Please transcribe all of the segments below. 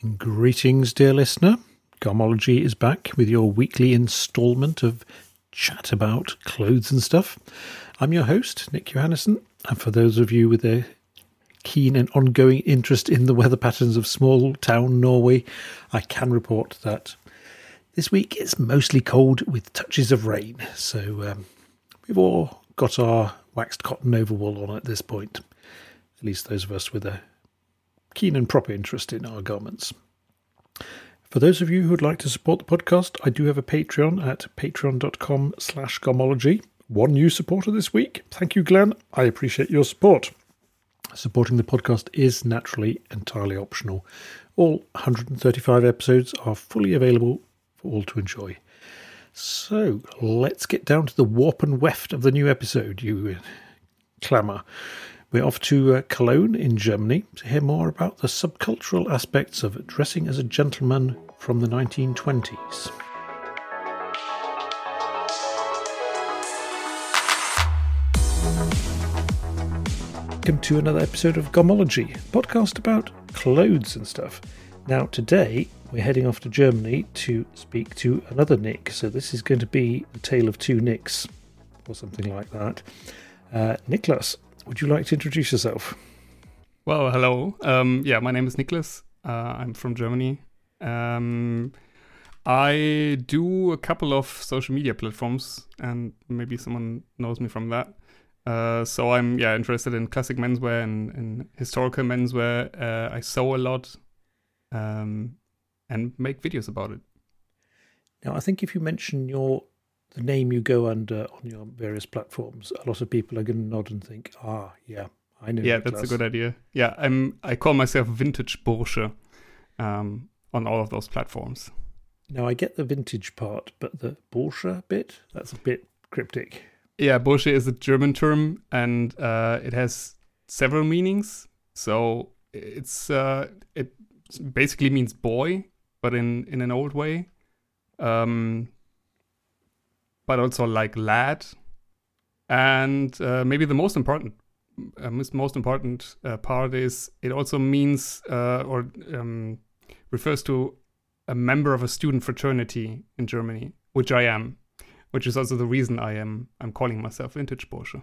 And greetings, dear listener. Garmology is back with your weekly instalment of chat about clothes and stuff. I'm your host, Nick Johannessen, and for those of you with a keen and ongoing interest in the weather patterns of small town Norway, I can report that this week it's mostly cold with touches of rain. So um, we've all got our waxed cotton overwool on at this point, at least those of us with a keen and proper interest in our garments. For those of you who would like to support the podcast, I do have a Patreon at patreon.com slash garmology. One new supporter this week. Thank you, Glenn. I appreciate your support. Supporting the podcast is naturally entirely optional. All 135 episodes are fully available for all to enjoy. So let's get down to the warp and weft of the new episode, you clamour. We're off to uh, Cologne in Germany to hear more about the subcultural aspects of dressing as a gentleman from the 1920s. Welcome to another episode of Garmology, podcast about clothes and stuff. Now, today we're heading off to Germany to speak to another Nick. So, this is going to be the tale of two Nicks, or something like that. Uh, Niklas, would you like to introduce yourself? Well, hello. Um, yeah, my name is Niklas. Uh, I'm from Germany. Um, I do a couple of social media platforms, and maybe someone knows me from that. Uh, so I'm yeah interested in classic menswear and, and historical menswear. Uh, I sew a lot, um, and make videos about it. Now, I think if you mention your the name you go under on your various platforms, a lot of people are going to nod and think, "Ah, yeah, I know." Yeah, that's a good idea. Yeah, I'm. I call myself Vintage Bursche um, on all of those platforms. Now I get the vintage part, but the Bursche bit—that's a bit cryptic. Yeah, Bursche is a German term, and uh, it has several meanings. So it's uh, it basically means boy, but in in an old way. Um, but also like lad. And uh, maybe the most important, uh, most important uh, part is it also means uh, or um, refers to a member of a student fraternity in Germany, which I am, which is also the reason I am I'm calling myself Vintage Bursche.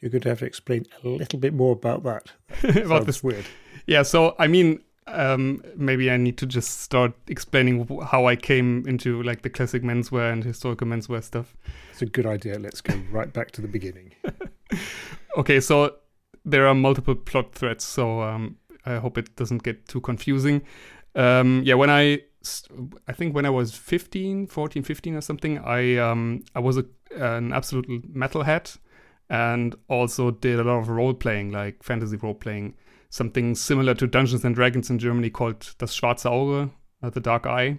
You're going to have to explain a little bit more about that. that about this weird. Yeah, so I mean, um, maybe I need to just start explaining how I came into like the classic menswear and historical menswear stuff. It's a good idea. Let's go right back to the beginning. okay, so there are multiple plot threads, so um, I hope it doesn't get too confusing. Um, yeah, when I I think when I was 15, 14, 15 or something, I um, I was a, an absolute metalhead and also did a lot of role playing, like fantasy role playing something similar to Dungeons and Dragons in Germany called Das Schwarze Auge, uh, the Dark Eye,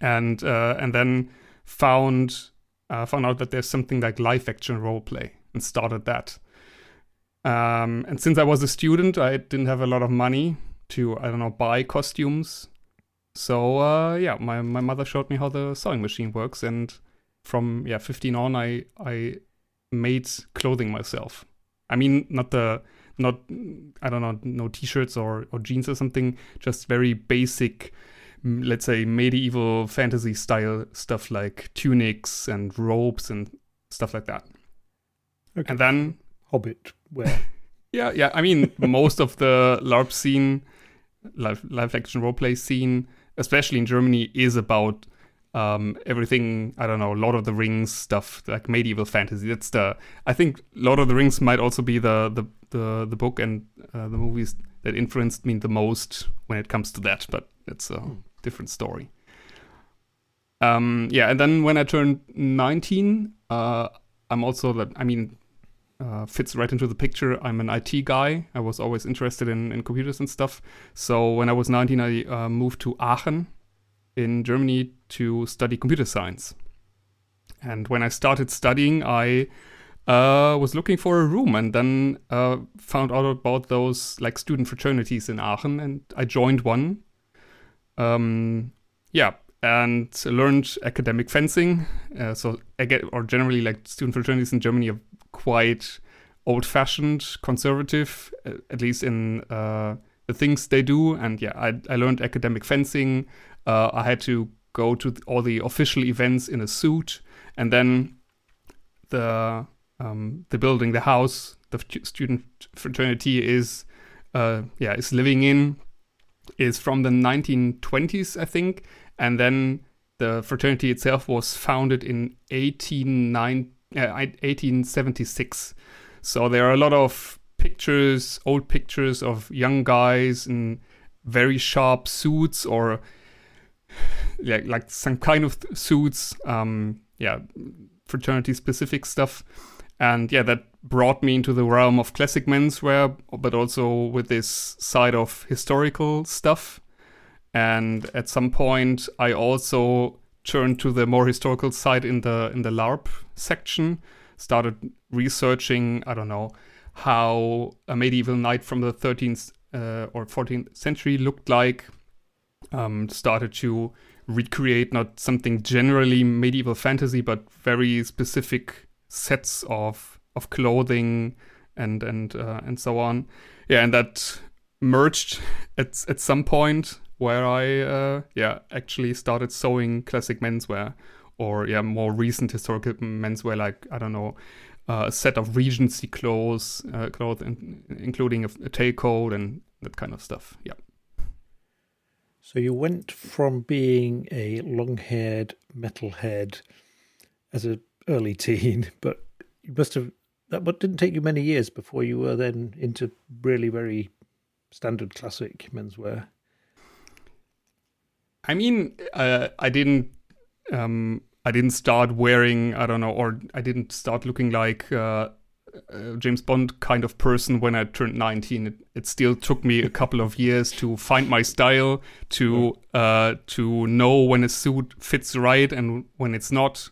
and uh, and then found uh, found out that there's something like live action role play and started that. Um, and since I was a student, I didn't have a lot of money to I don't know buy costumes. So uh, yeah, my my mother showed me how the sewing machine works, and from yeah 15 on, I I made clothing myself. I mean, not the not I don't know no t-shirts or or jeans or something, just very basic mm, let's say medieval fantasy style stuff like tunics and robes and stuff like that. Okay. And then Hobbit wear. yeah, yeah. I mean, most of the LARP scene, live live action roleplay scene, especially in Germany, is about um, everything I don't know, Lord of the Rings stuff, like medieval fantasy. That's the I think Lord of the Rings might also be the the the, the book and uh, the movies that influenced me the most when it comes to that. But it's a mm. different story. Um, yeah, and then when I turned 19, uh, I'm also that I mean. Uh, fits right into the picture. I'm an IT guy. I was always interested in, in computers and stuff. So when I was 19, I uh, moved to Aachen in Germany to study computer science. And when I started studying, I uh, was looking for a room and then uh, found out about those like student fraternities in Aachen, and I joined one. Um, yeah, and learned academic fencing. Uh, so again, or generally, like student fraternities in Germany are quite old-fashioned, conservative, at least in uh, the things they do. And yeah, I, I learned academic fencing. Uh, I had to go to all the official events in a suit, and then the um, the building, the house, the student fraternity is uh, yeah is living in is from the 1920s, I think, and then the fraternity itself was founded in 18, uh, 1876. So there are a lot of pictures, old pictures of young guys in very sharp suits or like like some kind of suits. Um, yeah, fraternity specific stuff. And yeah, that brought me into the realm of classic menswear, but also with this side of historical stuff. And at some point, I also turned to the more historical side in the in the LARP section. Started researching, I don't know, how a medieval knight from the 13th uh, or 14th century looked like. Um, started to recreate not something generally medieval fantasy, but very specific sets of of clothing and and uh, and so on. Yeah, and that merged at at some point where I uh, yeah actually started sewing classic menswear or yeah more recent historical menswear like I don't know uh, a set of Regency clothes, uh, clothes in, including a, a tailcoat and that kind of stuff. Yeah. So you went from being a long-haired metalhead as an early teen, but you must have that but didn't take you many years before you were then into really very standard classic menswear. I mean, uh, I didn't um, I didn't start wearing I don't know, or I didn't start looking like uh, uh, James Bond kind of person when I turned 19. It, it, still took me a couple of years to find my style, to uh, to know when a suit fits right and when it's not.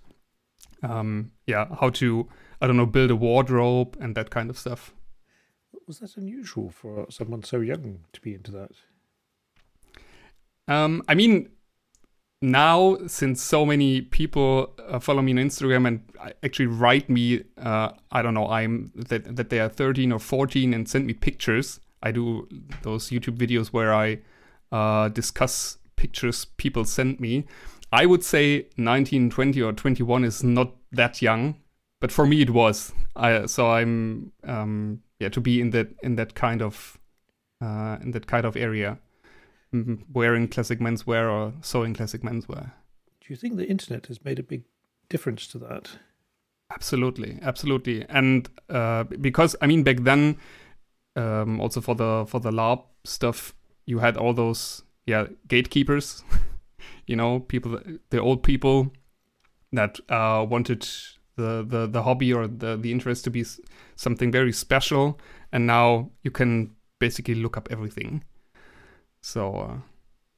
Um, yeah, how to I don't know build a wardrobe and that kind of stuff. Was that unusual for someone so young to be into that? Um, I mean, now since so many people uh, follow me on Instagram and actually write me, uh, I don't know, I'm that that they are 13 or 14 and send me pictures. I do those YouTube videos where I uh, discuss pictures people send me. I would say 19, 20, or 21 is not that young, but for me it was. I, so I'm um, yeah to be in that in that kind of uh, in that kind of area wearing classic menswear or sewing classic menswear. Do you think the internet has made a big difference to that? Absolutely, absolutely, and uh, because I mean back then, um, also for the for the LARP stuff, you had all those yeah gatekeepers, you know, people, the old people that uh, wanted the, the the hobby or the the interest to be something very special, and now you can basically look up everything so uh,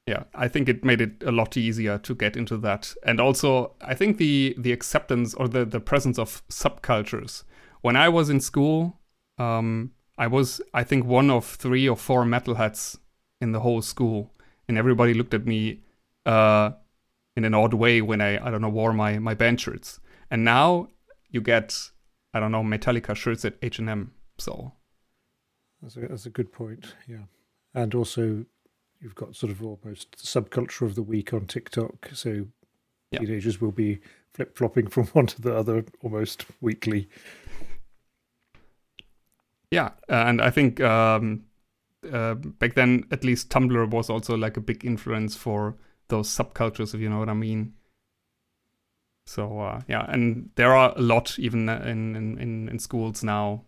yeah, I think it made it a lot easier to get into that. And also, I think the the acceptance or the the presence of subcultures. When I was in school, um, I was I think one of three or four metalheads in the whole school, and everybody looked at me uh, in an odd way when I I don't know wore my my band shirts. And now you get I don't know Metallica shirts at H and M. So that's a, that's a good point. Yeah, and also you've got sort of almost the subculture of the week on TikTok. So yep. teenagers will be flip flopping from one to the other almost weekly. Yeah, and I think um, uh, back then, at least Tumblr was also like a big influence for those subcultures, if you know what I mean. So uh, yeah, and there are a lot even in in, in, schools now.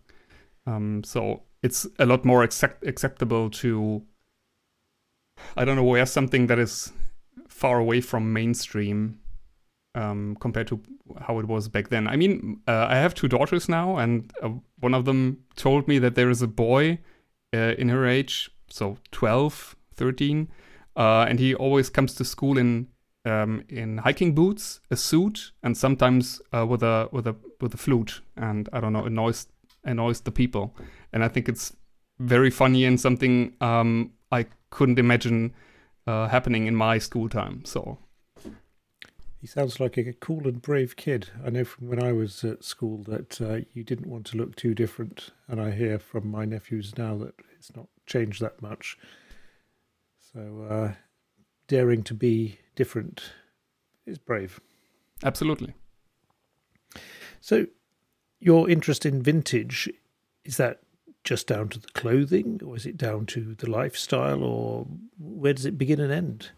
Um, so it's a lot more accept- acceptable to I don't know, wear something that is far away from mainstream um, compared to how it was back then. I mean, uh, I have two daughters now, and uh, one of them told me that there is a boy uh, in her age, so 12, 13, uh, and he always comes to school in um, in hiking boots, a suit, and sometimes uh, with a with a with a flute, and I don't know, annoys annoys the people, and I think it's very funny and something um, I couldn't imagine uh, happening in my school time. So he sounds like a cool and brave kid. I know from when I was at school that uh, you didn't want to look too different, and I hear from my nephews now that it's not changed that much. So uh, daring to be different is brave. Absolutely. So your interest in vintage is that just down to the clothing, or is it down to the lifestyle, or where does it begin and end?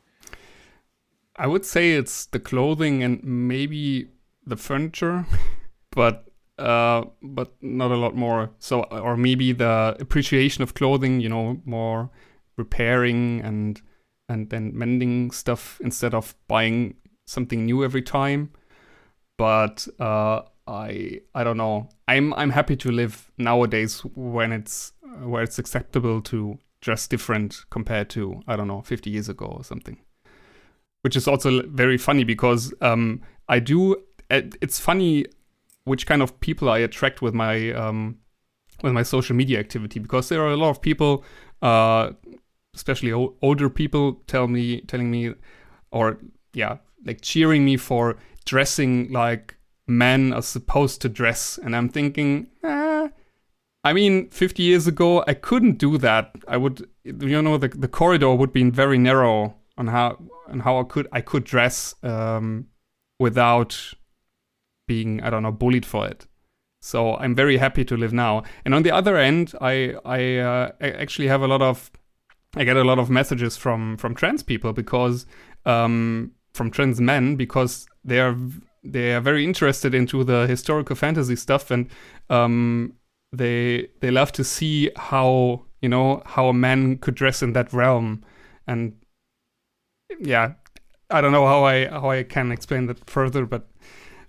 I would say it's the clothing and maybe the furniture, but uh, but not a lot more. So, or maybe the appreciation of clothing, you know, more repairing and and then mending stuff instead of buying something new every time. But uh, I I don't know. I'm I'm happy to live nowadays when it's where it's acceptable to dress different compared to I don't know 50 years ago or something. Which is also very funny because um, I do. It's funny which kind of people I attract with my um, with my social media activity because there are a lot of people, uh, especially o- older people, tell me telling me, or yeah, like cheering me for dressing like men are supposed to dress, and I'm thinking, eh, I mean, 50 years ago I couldn't do that. I would, you know, the the corridor would be very narrow on how on how I could I could dress um, without being I don't know bullied for it. So I'm very happy to live now. And on the other end, I I, uh, I actually have a lot of I get a lot of messages from from trans people because um, from trans men because they are they are very interested into the historical fantasy stuff and um, they they love to see how you know how a man could dress in that realm and yeah I don't know how I how I can explain that further but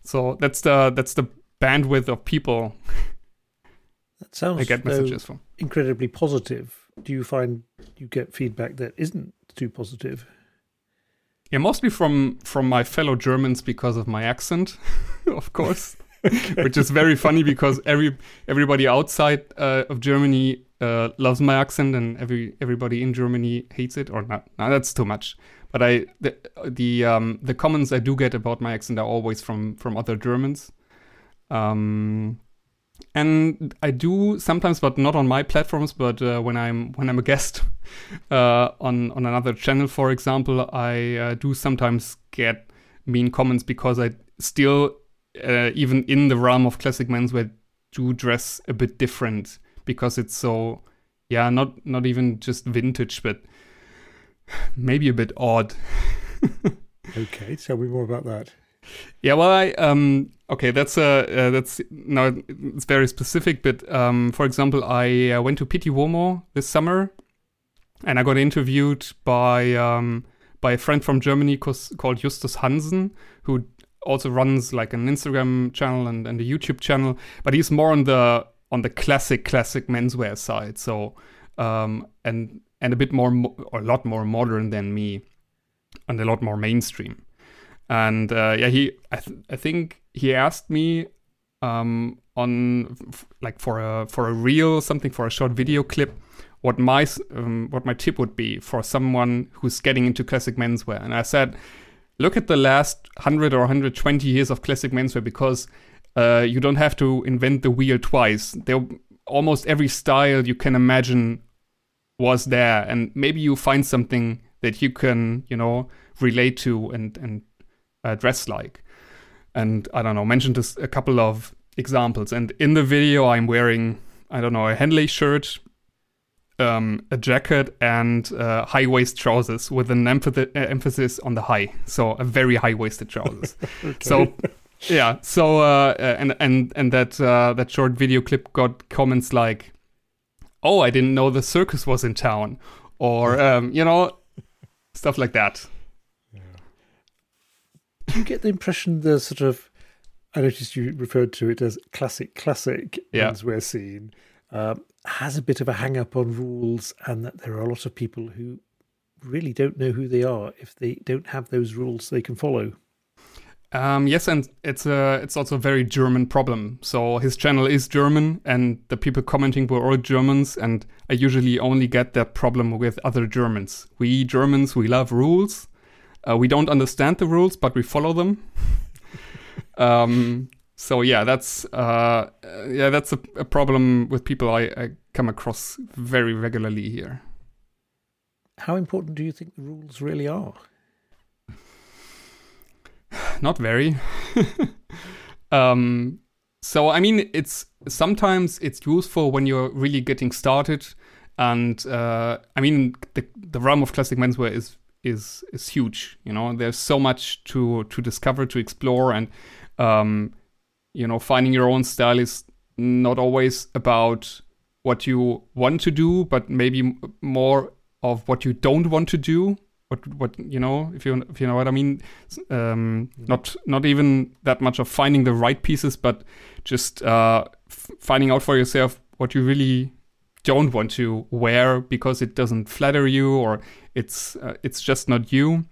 so that's the that's the bandwidth of people. That sounds I get messages from. incredibly positive. Do you find you get feedback that isn't too positive? Yeah, mostly from from my fellow Germans because of my accent, of course, which is very funny because every everybody outside uh, of Germany uh, loves my accent and every everybody in Germany hates it or not. No, that's too much. But I the the um, the comments I do get about my accent are always from from other Germans. Um, and I do sometimes, but not on my platforms. But uh, when I'm when I'm a guest uh, on on another channel, for example, I uh, do sometimes get mean comments because I still, uh, even in the realm of classic menswear, do dress a bit different because it's so, yeah, not not even just vintage, but maybe a bit odd. okay, tell me more about that. Yeah, well, I um okay, that's uh, uh that's now it's very specific, but um for example, I uh, went to Pitti Uomo this summer, and I got interviewed by um by a friend from Germany called Justus Hansen, who also runs like an Instagram channel and, and a YouTube channel, but he's more on the on the classic classic menswear side. So um and and a bit more, or a lot more modern than me, and a lot more mainstream. And uh, yeah, he, I, th- I think he asked me um, on f- like for a for a reel, something for a short video clip, what my um, what my tip would be for someone who's getting into classic menswear. And I said, look at the last hundred or 120 years of classic menswear because uh, you don't have to invent the wheel twice. There, almost every style you can imagine was there and maybe you find something that you can you know relate to and and uh, dress like and i don't know mentioned just a couple of examples and in the video i'm wearing i don't know a henley shirt um, a jacket and uh, high waist trousers with an emph- uh, emphasis on the high, so a very high waisted trousers. okay. So yeah, so uh, and and and that uh, that short video clip got comments like, oh, I didn't know the circus was in town, or um, you know, stuff like that. Do you get the impression the sort of I noticed you referred to it as classic, classic yeah. menswear scene um, has a bit of a hang up on rules, and that there are a lot of people who really don't know who they are if they don't have those rules they can follow. Um, yes, and it's a it's also a very German problem. So his channel is German, and the people commenting were all Germans, and I usually only get that problem with other Germans. We Germans we love rules. Uh, we don't understand the rules, but we follow them. um, so yeah, that's uh, yeah that's a, a, problem with people I, I come across very regularly here. How important do you think the rules really are? Not very. um, so I mean, it's sometimes it's useful when you're really getting started, and uh, I mean, the the realm of classic menswear is is is huge. You know, there's so much to to discover, to explore, and um, you know, finding your own style is not always about what you want to do, but maybe more of what you don't want to do what what you know if you if you know what I mean. Um, not not even that much of finding the right pieces, but just uh, f- finding out for yourself what you really don't want to wear because it doesn't flatter you or it's uh, it's just not you.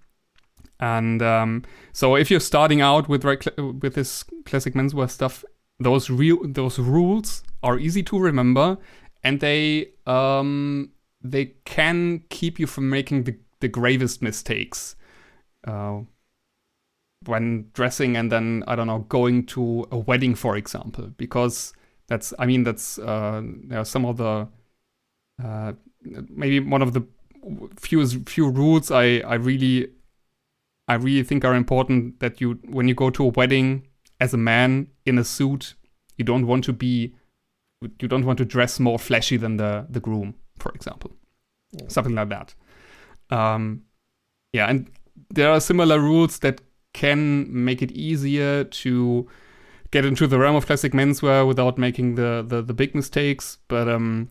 And um, so if you're starting out with with this classic menswear stuff, those real those rules are easy to remember, and they um, they can keep you from making the the gravest mistakes uh, when dressing and then I don't know going to a wedding, for example, because that's I mean that's uh, there are some of the uh, maybe one of the few few rules I I really I really think are important that you when you go to a wedding as a man in a suit you don't want to be you don't want to dress more flashy than the the groom for example yeah. something like that um, yeah, and there are similar rules that can make it easier to get into the realm of classic menswear without making the the, the big mistakes. But um,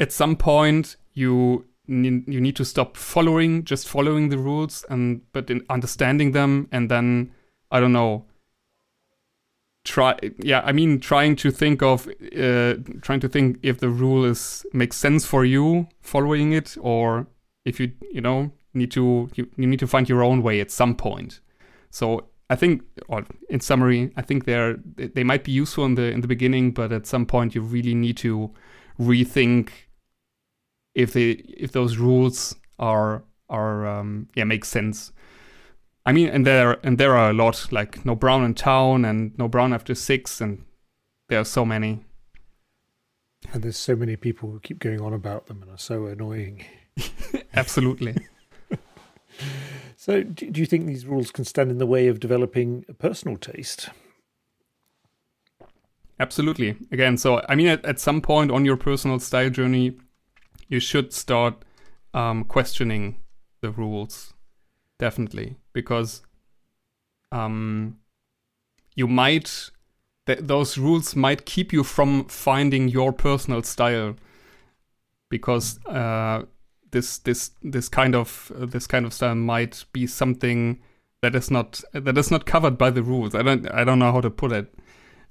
at some point, you need, you need to stop following just following the rules and but in understanding them and then I don't know try yeah i mean trying to think of uh, trying to think if the rule is makes sense for you following it or if you you know need to you, you need to find your own way at some point. So I think, or in summary, I think they're they might be useful in the in the beginning, but at some point you really need to rethink if they if those rules are are um, yeah make sense. I mean, and there and there are a lot like no brown in town and no brown after six, and there are so many. And there's so many people who keep going on about them and are so annoying. Absolutely. so, do, do you think these rules can stand in the way of developing a personal taste? Absolutely. Again, so I mean, at, at some point on your personal style journey, you should start um, questioning the rules, definitely, because um, you might th- those rules might keep you from finding your personal style, because uh, this this this kind of uh, this kind of style might be something that is not that is not covered by the rules. I don't I don't know how to put it.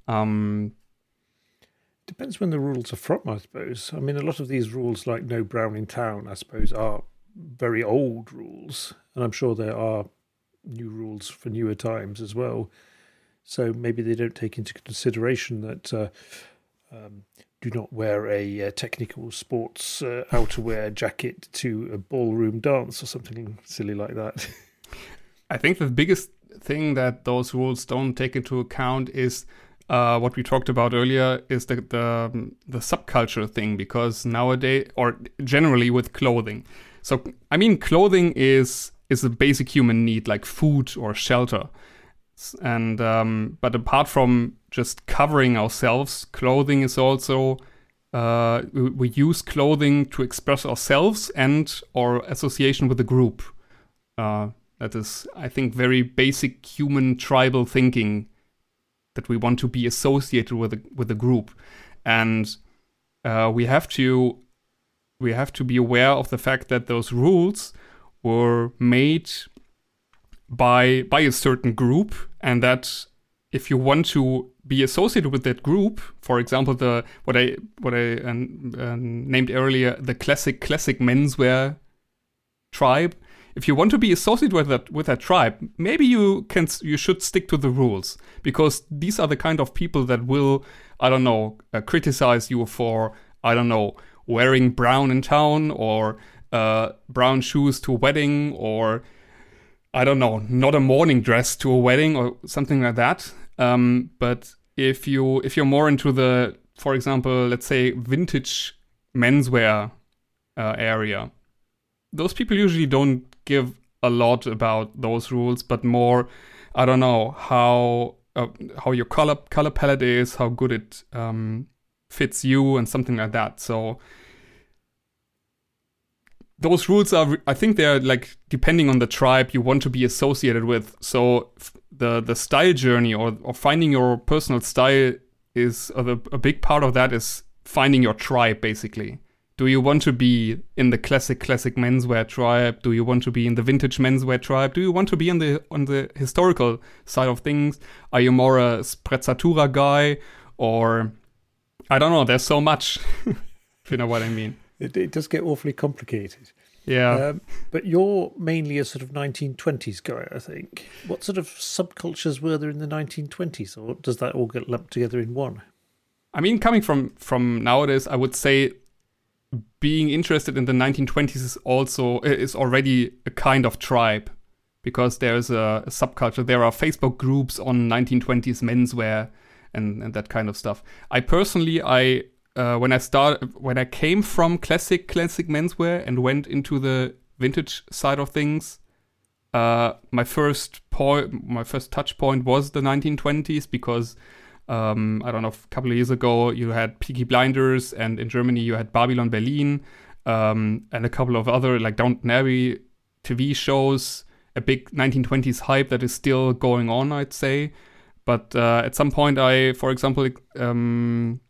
Um, Depends when the rules are from, I suppose. I mean, a lot of these rules, like no brown in town, I suppose, are very old rules, and I'm sure there are new rules for newer times as well. So maybe they don't take into consideration that uh, um, do not wear a uh, technical sports uh, outerwear jacket to a ballroom dance or something silly like that. I think the biggest thing that those rules don't take into account is uh, what we talked about earlier is the, the um, the subculture thing because nowadays or generally with clothing. So I mean, clothing is is a basic human need like food or shelter, and um, but apart from just covering ourselves. Clothing is also uh, we, we, use clothing to express ourselves and our association with the group. Uh, that is, I think, very basic human tribal thinking that we want to be associated with a, with a group, and uh, we have to we have to be aware of the fact that those rules were made by by a certain group, and that if you want to be associated with that group, for example, the what I what I uh, uh, named earlier, the classic classic menswear tribe. If you want to be associated with that with that tribe, maybe you can you should stick to the rules because these are the kind of people that will I don't know uh, criticize you for I don't know wearing brown in town or uh, brown shoes to a wedding or I don't know not a morning dress to a wedding or something like that. Um, but if you if you're more into the, for example, let's say vintage menswear uh, area, those people usually don't give a lot about those rules, but more, I don't know how uh, how your color color palette is, how good it um, fits you, and something like that. So those rules are, I think, they're like depending on the tribe you want to be associated with. So the the style journey or or finding your personal style is the, a big part of that is finding your tribe basically do you want to be in the classic classic menswear tribe? Do you want to be in the vintage menswear tribe? Do you want to be on the on the historical side of things? Are you more a sprezzatura guy? Or i don't know there's so much if you know what i mean. It, it does get awfully complicated. Yeah. Um, but you're mainly a sort of 1920s guy i think. What sort of subcultures were there in the 1920s or does that all get lumped together in one? I mean coming from from nowadays i would say being interested in the 1920s is also is already a kind of tribe because there's a, a subculture. There are Facebook groups on 1920s menswear and, and that kind of stuff. I personally, I uh, when I start when I came from classic classic menswear and went into the vintage side of things, uh, my first point, my first touch point was the 1920s because um, I don't know, a couple of years ago, you had Peaky Blinders, and in Germany, you had Babylon Berlin, um, and a couple of other, like Downton Abbey TV shows, a big 1920s hype that is still going on, I'd say. But uh, at some point, I, for example, um,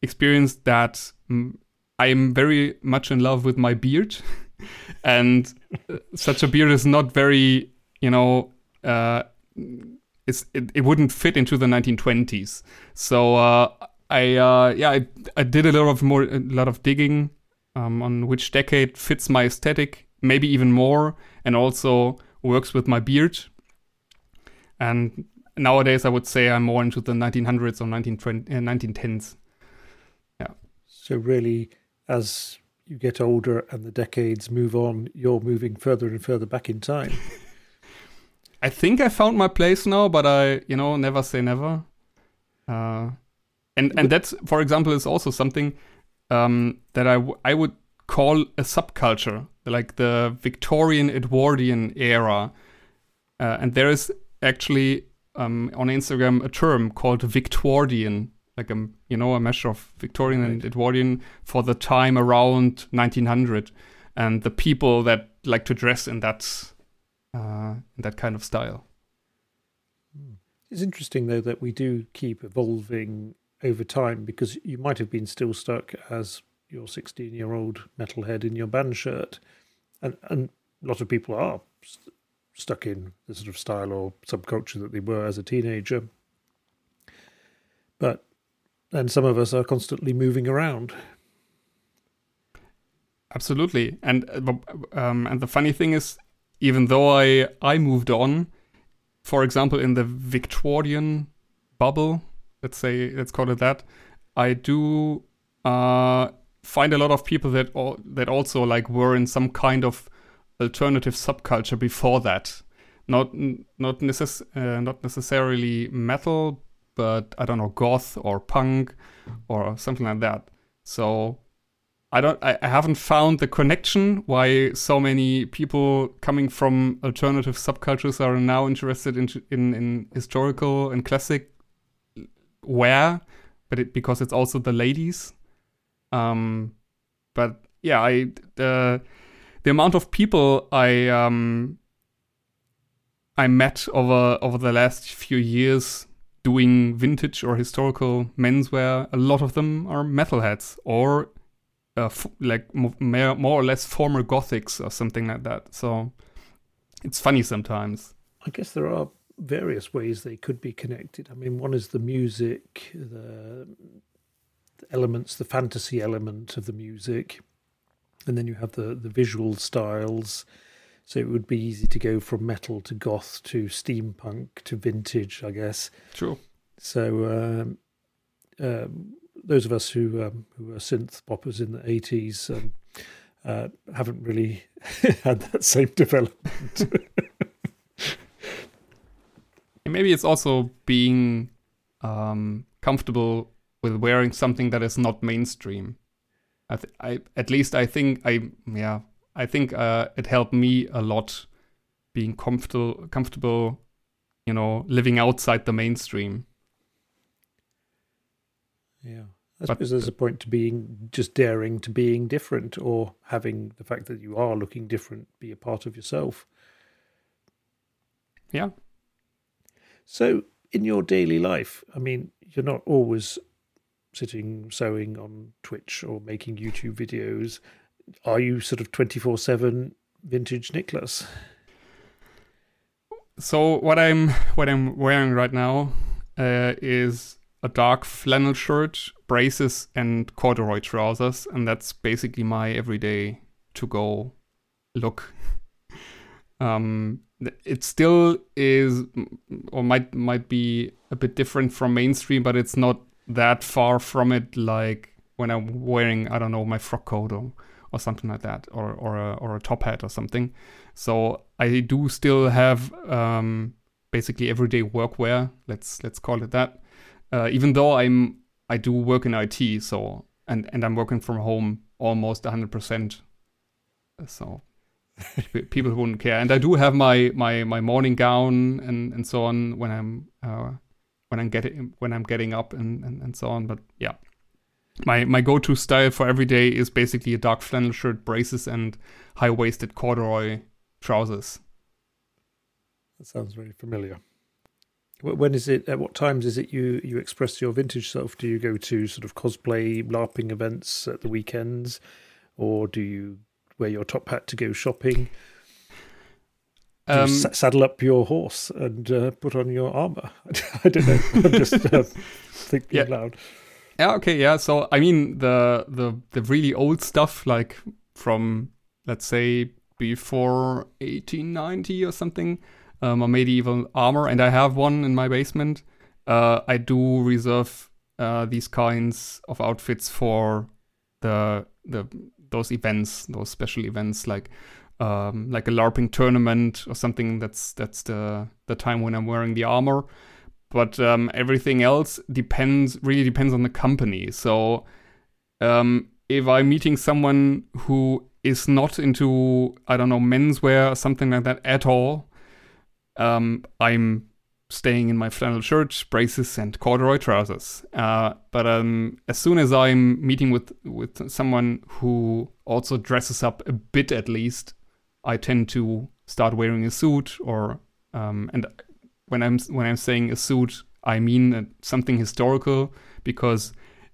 experienced that mm, I am very much in love with my beard. and uh, such a beard is not very, you know, uh, it's, it, it wouldn't fit into the 1920s. So uh, I uh, yeah I, I did a lot of more a lot of digging um, on which decade fits my aesthetic, maybe even more, and also works with my beard. And nowadays, I would say I'm more into the 1900s or 1920, uh, 1910s. Yeah. So really, as you get older and the decades move on, you're moving further and further back in time. I think I found my place now, but I, you know, never say never. Uh, and and that's, for example, is also something um, that I, w- I would call a subculture, like the Victorian Edwardian era. Uh, and there is actually um, on Instagram a term called Victorian, like a you know a measure of Victorian right. and Edwardian for the time around 1900, and the people that like to dress in that uh, in that kind of style. Hmm. It's interesting though that we do keep evolving over time because you might have been still stuck as your 16 year old metalhead in your band shirt, and and a lot of people are st- stuck in the sort of style or subculture that they were as a teenager. But and some of us are constantly moving around. Absolutely, and uh, um, and the funny thing is, even though I I moved on, for example, in the Victorian bubble, let's say let's call it that, I do uh, find a lot of people that that also like were in some kind of alternative subculture before that. Not not necess- uh, not necessarily metal, but I don't know goth or punk or something like that. So I don't I, haven't found the connection why so many people coming from alternative subcultures are now interested in in, in historical and classic wear, but it, because it's also the ladies. Um, but yeah, I the the amount of people I um I met over over the last few years doing vintage or historical menswear, a lot of them are metalheads or uh, f- like more, more or less former gothics or something like that. So it's funny sometimes. I guess there are various ways they could be connected. I mean, one is the music, the, the elements, the fantasy element of the music, and then you have the the visual styles. So it would be easy to go from metal to goth to steampunk to vintage, I guess. True. So um, um, those of us who um, who were synth poppers in the eighties um, uh, haven't really had that same development. Maybe it's also being um, comfortable with wearing something that is not mainstream. I, th- I at least I think I yeah I think uh, it helped me a lot being comfortable comfortable you know living outside the mainstream Yeah. I But- suppose there's a point to being just daring to being different or having the fact that you are looking different be a part of yourself. yeah So, in your daily life, I mean, you're not always sitting sewing on Twitch or making YouTube videos. Are you sort of 24 7 vintage Niklas? so what I'm what I'm wearing right now uh, is a dark flannel shirt, braces, and corduroy trousers, and that's basically my everyday to go look. um, it still is, or might might be a bit different from mainstream, but it's not that far from it. Like when I'm wearing, I don't know, my frock coat or or something like that, or or a, or a top hat or something. So I do still have um, basically everyday workwear. Let's let's call it that. Uh, even though I'm I do work in IT, so and and I'm working from home almost 100 percent. So people wouldn't care. And I do have my my my morning gown and and so on when I'm uh, when I'm getting when I'm getting up and, and and so on. But yeah. My, my go-to style for every day is basically a dark flannel shirt, braces, and high-waisted corduroy trousers. That sounds very familiar. Wh- When is it? At what times is it you you express your vintage self? Do you go to sort of cosplay LARPing events at the weekends, or do you wear your top hat to go shopping? Um, saddle up your horse and uh, put on your armor? I don't know. I'm just uh, thinking Yeah. loud. Yeah, okay, yeah. So I mean the the the really old stuff like from let's say before 1890 or something, um, a medieval armor, and I have one in my basement. Uh, I do reserve uh, these kinds of outfits for the the those events, those special events like um, like a LARPing tournament or something. That's that's the the time when I'm wearing the armor but um, everything else depends really depends on the company so um, if i'm meeting someone who is not into i don't know menswear or something like that at all um, i'm staying in my flannel shirt braces and corduroy trousers. Uh, but um, as soon as i'm meeting with with someone who also dresses up a bit at least i tend to start wearing a suit or um, and when I'm when I'm saying a suit, I mean something historical because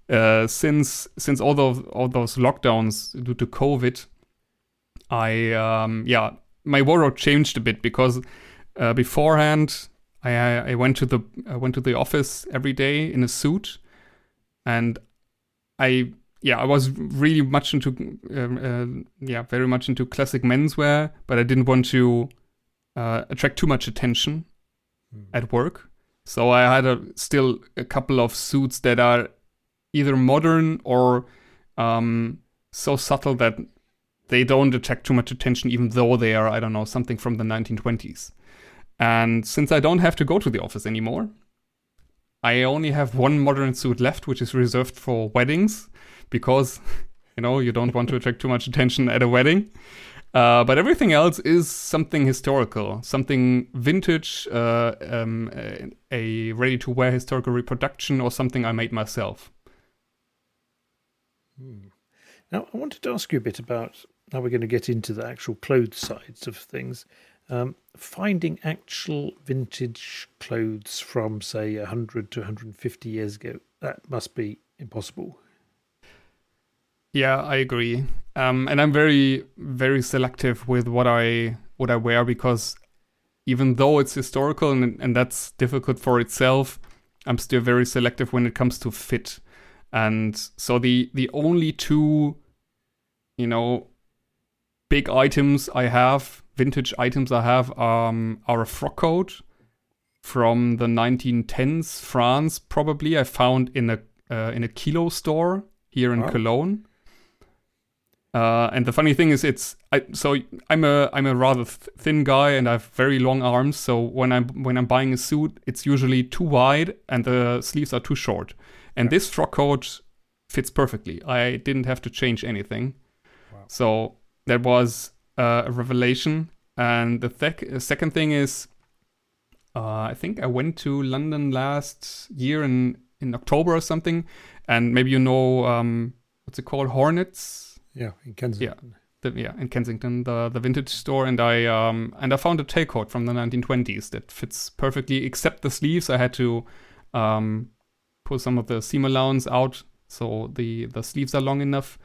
uh, since since all those all those lockdowns due to COVID, I um, yeah my wardrobe changed a bit because uh, beforehand I I went to the I went to the office every day in a suit, and I yeah I was really much into um, uh, yeah very much into classic menswear, but I didn't want to uh, attract too much attention at work. So I had a, still a couple of suits that are either modern or um, so subtle that they don't attract too much attention, even though they are, I don't know, something from the 1920s. And since I don't have to go to the office anymore, I only have one modern suit left, which is reserved for weddings because, you know, you don't want to attract too much attention at a wedding. Uh, but everything else is something historical, something vintage, uh, um, a, a ready to wear historical reproduction, or something I made myself. Now, I wanted to ask you a bit about how we're going to get into the actual clothes sides of things. Um, finding actual vintage clothes from, say, 100 to 150 years ago, that must be impossible. Yeah, I agree. Um, and I'm very, very selective with what I what I wear because even though it's historical and and that's difficult for itself, I'm still very selective when it comes to fit. And so the the only two, you know, big items I have, vintage items I have, um, are a frock coat from the 1910s France, probably I found in a uh, in a kilo store here in Wow. Cologne. Uh, and the funny thing is, it's I, so I'm a I'm a rather th- thin guy and I have very long arms. So when I'm when I'm buying a suit, it's usually too wide and the sleeves are too short. And this frock coat fits perfectly. I didn't have to change anything. Wow. So that was uh, a revelation. And the thec- second thing is, uh, I think I went to London last year in in October or something, and maybe you know um, what's it called, Hornets. Yeah, in Kensington. The, yeah, in Kensington, the the vintage store, and I um and I found a tailcoat from the 1920s that fits perfectly, except the sleeves. I had to um pull some of the seam allowance out so the the sleeves are long enough.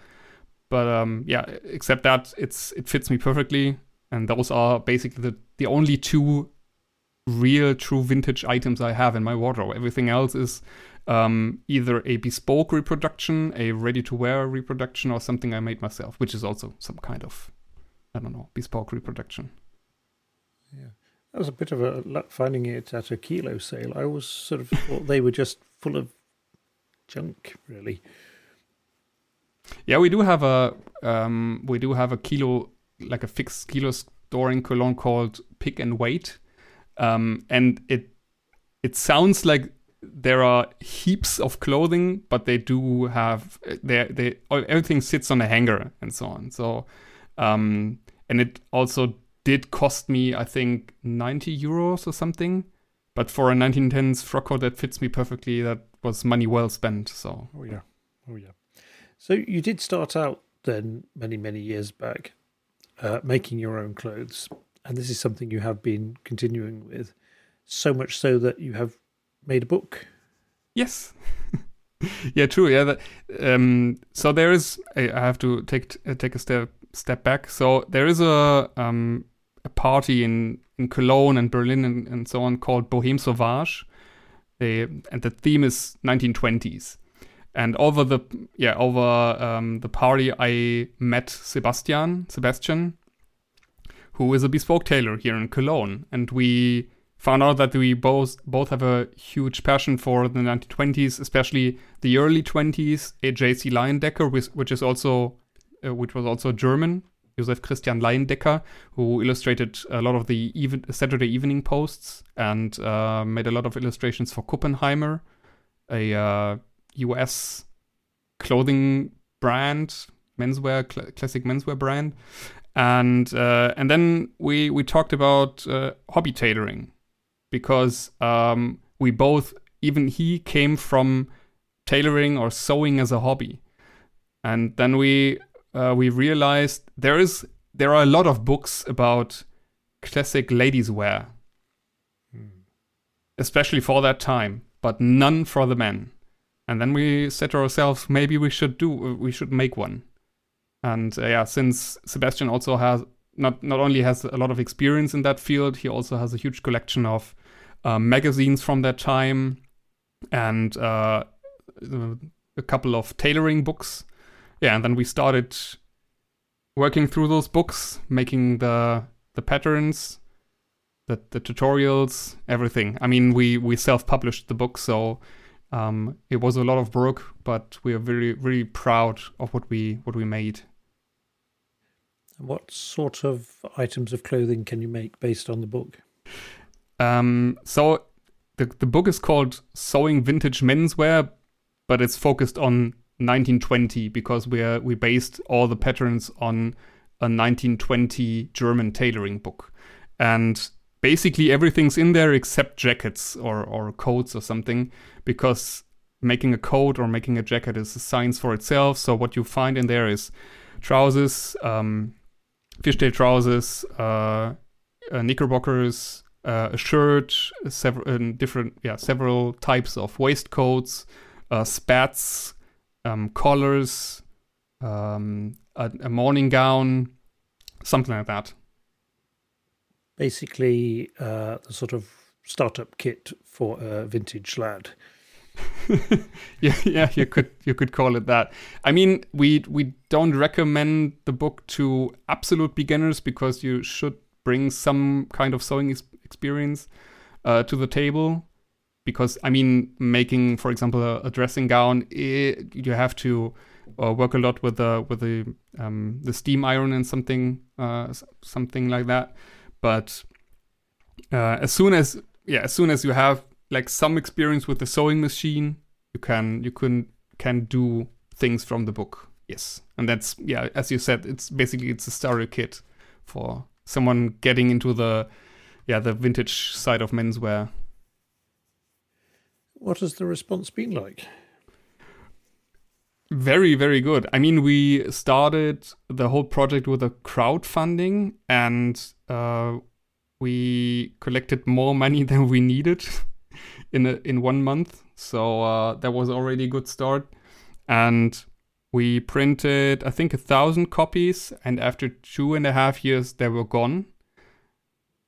But um yeah, except that it's it fits me perfectly, and those are basically the the only two real true vintage items I have in my wardrobe. Everything else is um, either a bespoke reproduction, a ready to wear reproduction, or something I made myself, which is also some kind of, I don't know, bespoke reproduction. Yeah. That was a bit of a luck finding it at a kilo sale. I always sort of thought they were just full of junk, really. Yeah, we do have a um, we do have a kilo like a fixed kilo store in Cologne called Pick and Weight, um, and it it sounds like there are heaps of clothing, but they do have they they everything sits on a hanger and so on. So, um, and it also did cost me I think ninety euros or something. But for a 1910s frock coat that fits me perfectly, that was money well spent. So. Oh yeah, oh yeah. So you did start out then many many years back, uh, making your own clothes, and this is something you have been continuing with, so much so that you have made a book. Yes. yeah, true. Yeah. That, um, so there is. I have to take uh, take a step step back. So there is a um, a party in in Cologne and Berlin and, and so on called Bohème Sauvage. They and the theme is 1920s. And over the yeah over um, the party, I met Sebastian Sebastian, who is a bespoke tailor here in Cologne, and we found out that we both both have a huge passion for the 1920s, especially the early 20s. A J.C. Leyendecker, which, is also uh, which was also German, Josef Christian Leyendecker, who illustrated a lot of the even, Saturday Evening Posts and uh, made a lot of illustrations for Kuppenheimer, a uh, U.S. clothing brand, menswear cl- classic menswear brand. And uh, and then we we talked about uh, hobby tailoring, because um, we both, even he came from tailoring or sewing as a hobby, and then we uh, we realized there is there are a lot of books about classic ladies wear, hmm. especially for that time, but none for the men. And then we said to ourselves, maybe we should do we should make one. And uh, yeah, since Sebastian also has not not only has a lot of experience in that field, he also has a huge collection of uh, magazines from that time and uh, a couple of tailoring books. Yeah, and then we started working through those books, making the the patterns, the the tutorials, everything. I mean, we we self-published the book, so um, it was a lot of work, but we are very very proud of what we what we made. What sort of items of clothing can you make based on the book? Um, so the the book is called Sewing Vintage Menswear, but it's focused on 1920 because we are we based all the patterns on a 1920 German tailoring book, and basically everything's in there except jackets or or coats or something because making a coat or making a jacket is a science for itself. So what you find in there is trousers, um, fishtail trousers, uh, uh, knickerbockers, uh, a shirt, several uh, different, yeah, several types of waistcoats, uh, spats, um, collars, um, a, a, morning gown, something like that. Basically, uh, the sort of startup kit for a vintage lad. yeah, yeah, you could you could call it that. I mean, we we don't recommend the book to absolute beginners because you should bring some kind of sewing experience uh, to the table because I mean, making, for example, a, a dressing gown, it, you have to uh, work a lot with the with the um, the steam iron and something uh, something like that. But uh, as soon as yeah, as soon as you have like some experience with the sewing machine, you can you can can do things from the book. Yes, and that's yeah, as you said, it's basically it's a starter kit for someone getting into the yeah the vintage side of menswear. What has the response been like? Very, very good. I mean, we started the whole project with a crowdfunding and uh, we collected more money than we needed in a, in one month. So uh, that was already a good start. And we printed, I think, a thousand copies. And after two and a half years, they were gone.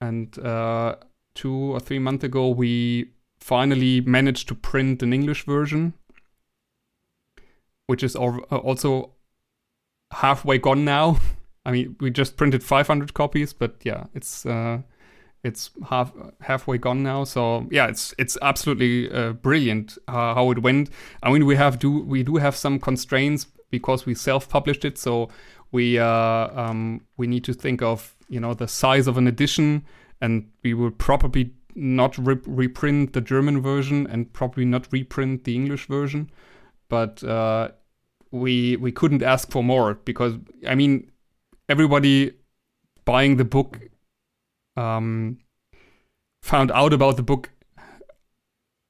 And uh, two or three months ago, we finally managed to print an English version which is uh, also halfway gone now. I mean, we just printed 500 copies, but yeah, it's uh, it's half halfway gone now. So yeah, it's it's absolutely uh, brilliant uh, how it went. I mean, we have do we do have some constraints because we self-published it, so we uh, um, we need to think of you know the size of an edition, and we will probably not re- reprint the German version and probably not reprint the English version but uh, we we couldn't ask for more because I mean everybody buying the book um, found out about the book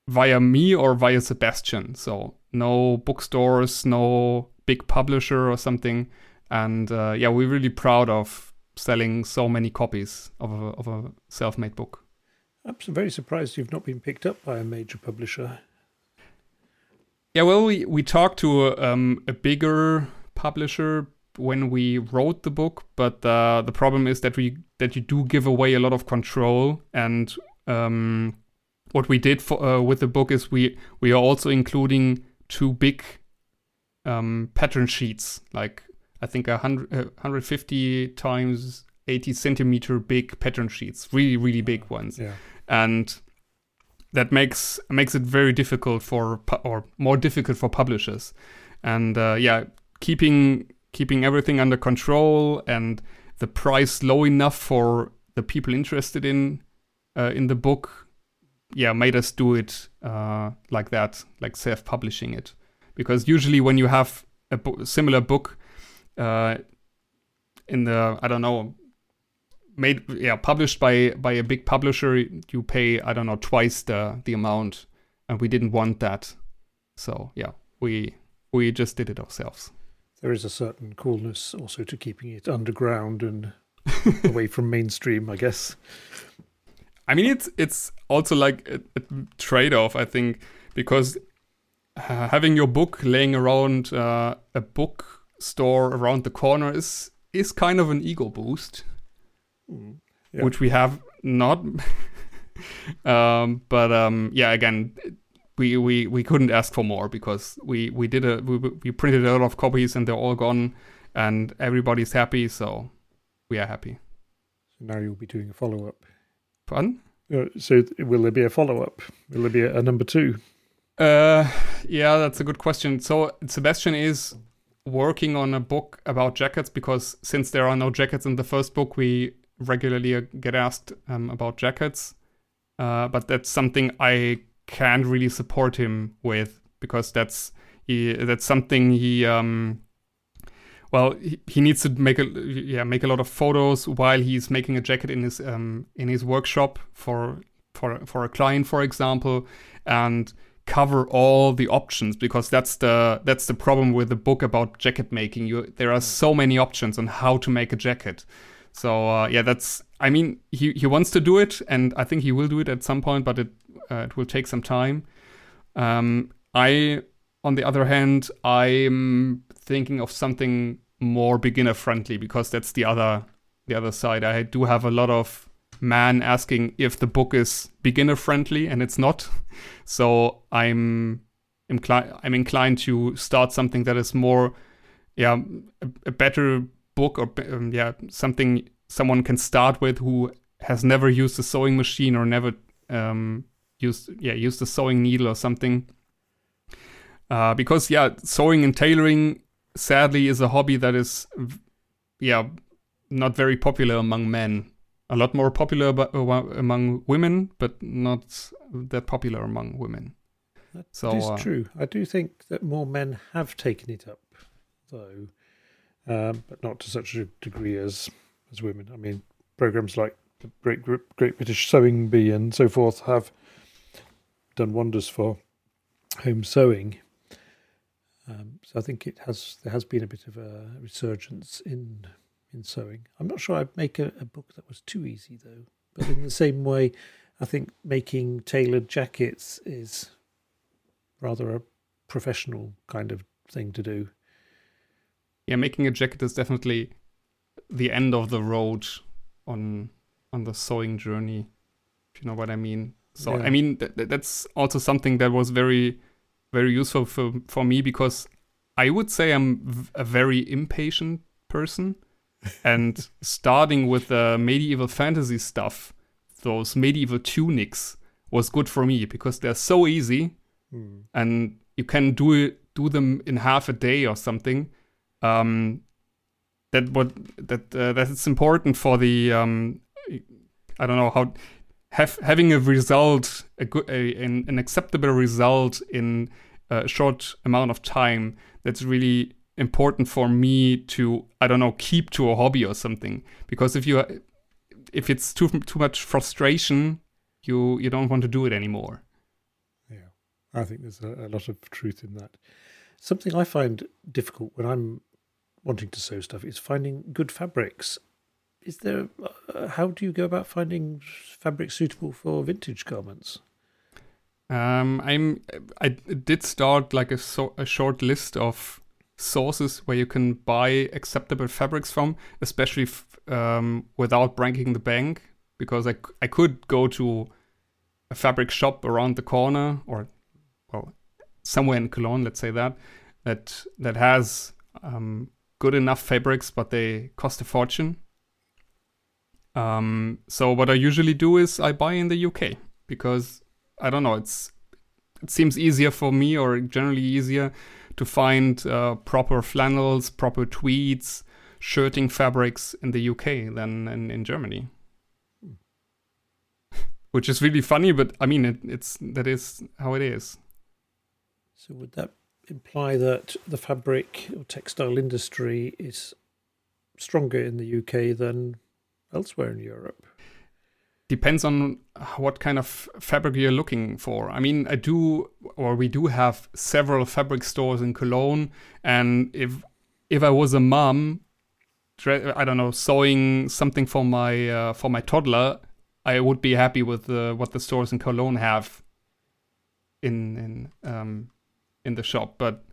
via me or via Sebastian. So no bookstores, no big publisher or something. And uh, yeah, we're really proud of selling so many copies of a, of a self-made book. I'm very surprised you've not been picked up by a major publisher. Yeah, well, we, we talked to a, um, a bigger publisher when we wrote the book, but uh, the problem is that we that you do give away a lot of control. And um, what we did for, uh, with the book is we we are also including two big um, pattern sheets, like I think a hundred, uh, 150 times 80 centimeter big pattern sheets, really really big ones. Yeah. And that makes makes it very difficult for or more difficult for publishers. And uh, yeah keeping keeping everything under control and the price low enough for the people interested in uh, in the book yeah made us do it uh, like that like self-publishing it. Because usually when you have a bo- similar book uh, in the i don't know made yeah published by by a big publisher. You pay i don't know twice the the amount and we didn't want that. So yeah we we just did it ourselves. There is a certain coolness also to keeping it underground and away from mainstream i guess. I mean it's it's also like a, a trade-off i think because uh, having your book laying around uh, a bookstore around the corner is is kind of an ego boost mm. yeah. which we have not. um, but um, yeah, again, we, we we couldn't ask for more because we we did a we, we printed a lot of copies and they're all gone and everybody's happy, so we are happy. So now you'll be doing a follow up. Fun. Uh, so will there be a follow up? Will there be a, a number two? Uh, yeah, that's a good question. So Sebastian is working on a book about jackets because since there are no jackets in the first book, we regularly uh, get asked um, about jackets, uh, but that's something I can't really support him with because that's he, that's something he um, well he, he, needs to make a yeah make a lot of photos while he's making a jacket in his um, in his workshop for for for a client for example and cover all the options because that's the that's the problem with the book about jacket making. You there are so many options on how to make a jacket so uh, yeah, that's. I mean, he he wants to do it, and I think he will do it at some point, but it uh, it will take some time. Um, I, on the other hand, I'm thinking of something more beginner friendly because that's the other the other side. I do have a lot of man asking if the book is beginner friendly, and it's not. So I'm inclined I'm inclined to start something that is more, yeah, a, a better book or um, yeah something someone can start with who has never used a sewing machine or never um, used yeah used a sewing needle or something. Uh, because yeah sewing and tailoring sadly is a hobby that is yeah not very popular among men. A lot more popular uh, among women but not that popular among women. That So, is uh, true. I do think that more men have taken it up, though, um, but not to such a degree as as women. I mean, programs like the Great Great British Sewing Bee and so forth have done wonders for home sewing. Um, so I think it has there has been a bit of a resurgence in in sewing. I'm not sure I'd make a, a book that was too easy though. But in the same way, I think making tailored jackets is rather a professional kind of thing to do. Yeah, making a jacket is definitely the end of the road on on the sewing journey. If you know what I mean. So Yeah. I mean th- th- that's also something that was very very useful for for me because I would say I'm v- a very impatient person, and starting with the medieval fantasy stuff, those medieval tunics was good for me because they're so easy Hmm. and you can do it do them in half a day or something um that what that uh, that it's important for the um i don't know how have having a result a good a, an, an acceptable result in a short amount of time that's really important for me to i don't know keep to a hobby or something. Because if you if it's too too much frustration you you don't want to do it anymore. Yeah, I think there's a, a lot of truth in that. Something I find difficult when I'm wanting to sew stuff is finding good fabrics. Is there? Uh, how do you go about finding fabrics suitable for vintage garments? Um, I'm I did start like a so, a short list of sources where you can buy acceptable fabrics from, especially f- um, without breaking the bank, because I, I could go to a fabric shop around the corner or well somewhere in Cologne, let's say that that that has um, good enough fabrics, but they cost a fortune. Um, so what I usually do is I buy in the UK because I don't know. It's it seems easier for me, or generally easier, to find uh, proper flannels, proper tweeds, shirting fabrics in the UK than in, in Germany. Which is really funny, but I mean, it, it's that is how it is. So would that imply that the fabric or textile industry is stronger in the UK than elsewhere in Europe? depends on what kind of fabric you're looking for. I mean, I do, or we do have several fabric stores in Cologne, and if if I was a mom, I don't know, sewing something for my uh, for my toddler, I would be happy with uh, what the stores in Cologne have in in um, in the shop. But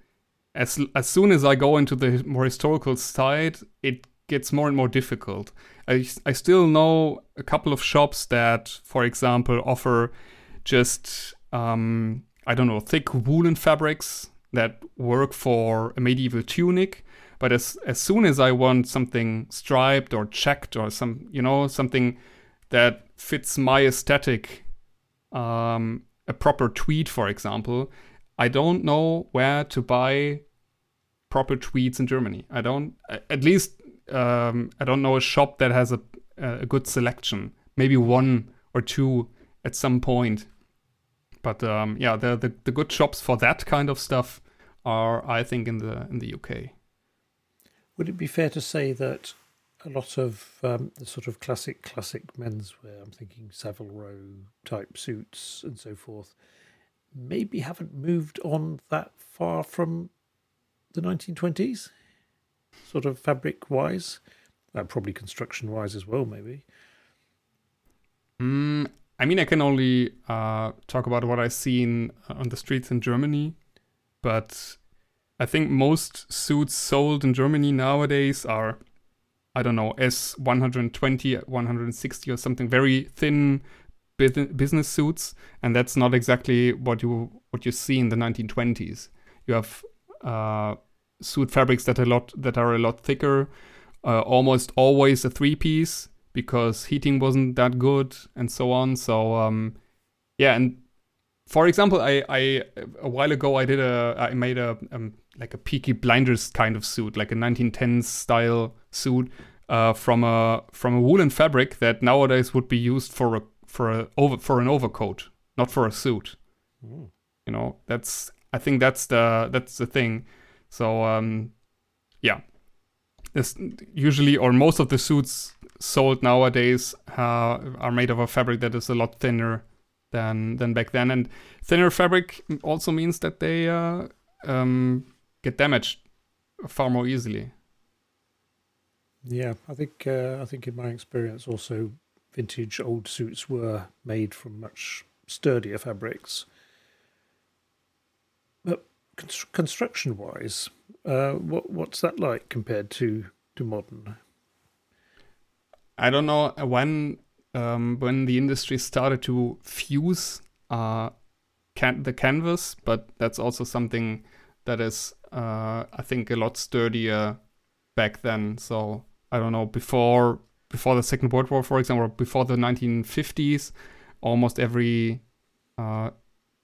as as soon as I go into the more historical side, it gets more and more difficult. I, I still know a couple of shops that, for example, offer just um, I don't know thick woolen fabrics that work for a medieval tunic. But as as soon as I want something striped or checked or some you know something that fits my aesthetic, um, a proper tweed, for example, I don't know where to buy proper tweeds in Germany. I don't, at least, um, I don't know a shop that has a a good selection. Maybe one or two at some point. But um, yeah, the, the the good shops for that kind of stuff are, I think, in the in the UK. Would it be fair to say that a lot of um, the sort of classic classic menswear, I'm thinking Savile Row type suits and so forth, maybe haven't moved on that far from the 1920s, sort of fabric wise, uh, probably construction wise as well, maybe. Mm, I mean, I can only uh, talk about what I've seen on the streets in Germany, but I think most suits sold in Germany nowadays are, I don't know, S120, 160 or something, very thin business suits, and that's not exactly what you what you see in the 1920s. You have uh, suit fabrics that a lot that are a lot thicker, uh, almost always a three piece because heating wasn't that good and so on. So um, yeah, and for example, I, I a while ago I did a I made a um, like a Peaky Blinders kind of suit, like a 1910s style suit uh, from a from a woolen fabric that nowadays would be used for a for a over for an overcoat, not for a suit. Mm. You know, that's I think that's the that's the thing. So um, yeah, this usually or most of the suits sold nowadays uh, are made of a fabric that is a lot thinner than than back then, and thinner fabric also means that they uh, um, get damaged far more easily. Yeah, I think uh, I think in my experience also vintage old suits were made from much sturdier fabrics. But const- construction wise, uh, what what's that like compared to to modern? I don't know when um, when the industry started to fuse uh, can- the canvas, but that's also something that is uh, I think a lot sturdier back then. So I don't know before before the Second World War, for example, or before the 1950s, almost every uh,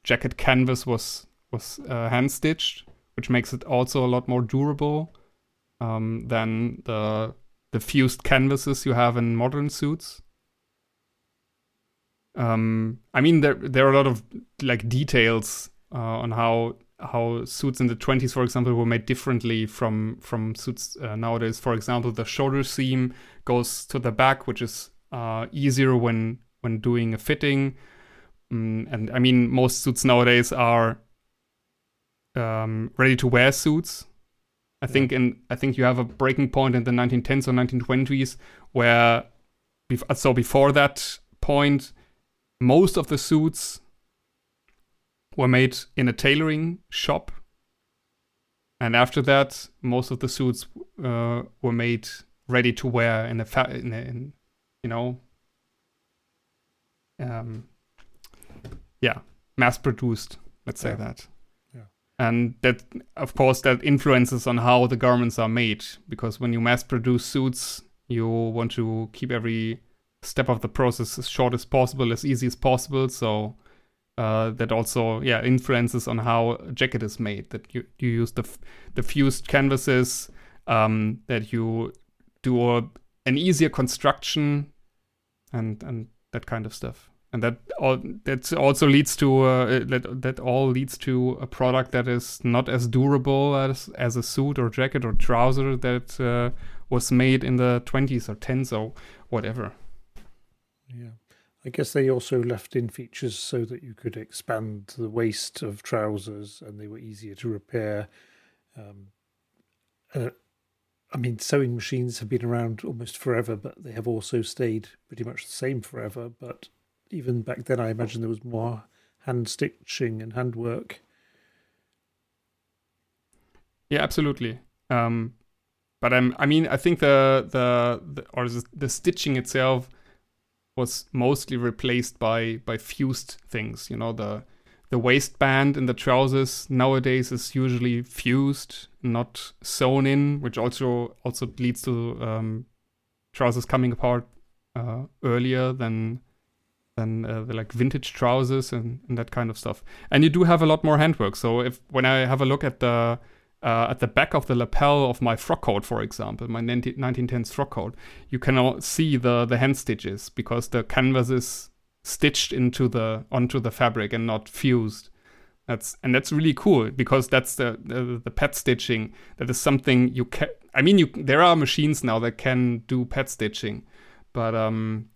jacket canvas was was uh, hand stitched, which makes it also a lot more durable um, than the the fused canvases you have in modern suits. Um, I mean, there there are a lot of like details uh, on how how suits in the 20s, for example, were made differently from from suits uh, nowadays. For example, the shoulder seam goes to the back, which is uh, easier when when doing a fitting. Mm, and I mean, most suits nowadays are um, ready to wear suits. I think in I think you have a breaking point in the 1910s or 1920s where so before that point, most of the suits were made in a tailoring shop. And after that, most of the suits uh, were made ready to wear in a, fa- in, a in you know, um, yeah, mass produced. Let's say Yeah. that. Yeah. And that, of course, that influences on how the garments are made because when you mass produce suits, you want to keep every step of the process as short as possible, as easy as possible. So uh, that also yeah influences on how a jacket is made. That you, you use the f- the fused canvases, um, that you do a, an easier construction, and and that kind of stuff. And that all that also leads to uh, that that all leads to a product that is not as durable as as a suit or jacket or trouser that uh, was made in the 20s or 10s or whatever. Yeah. I guess they also left in features so that you could expand the waist of trousers and they were easier to repair. Um, uh, I mean, sewing machines have been around almost forever, but they have also stayed pretty much the same forever. But even back then, I imagine there was more hand stitching and handwork. Yeah, absolutely. Um, but I'm, I mean, I think the the, the or the, the stitching itself was mostly replaced by by fused things. You know, the the waistband in the trousers nowadays is usually fused, not sewn in, which also also leads to um, trousers coming apart uh, earlier than than uh, the like vintage trousers and, and that kind of stuff. And you do have a lot more handwork. So if when I have a look at the uh, at the back of the lapel of my frock coat, for example, my 19, 1910s frock coat, you can see the the hand stitches because the canvas is stitched into the onto the fabric and not fused. That's and that's really cool because that's the the, the pad stitching. That is something you can. I mean, you there are machines now that can do pad stitching, but um,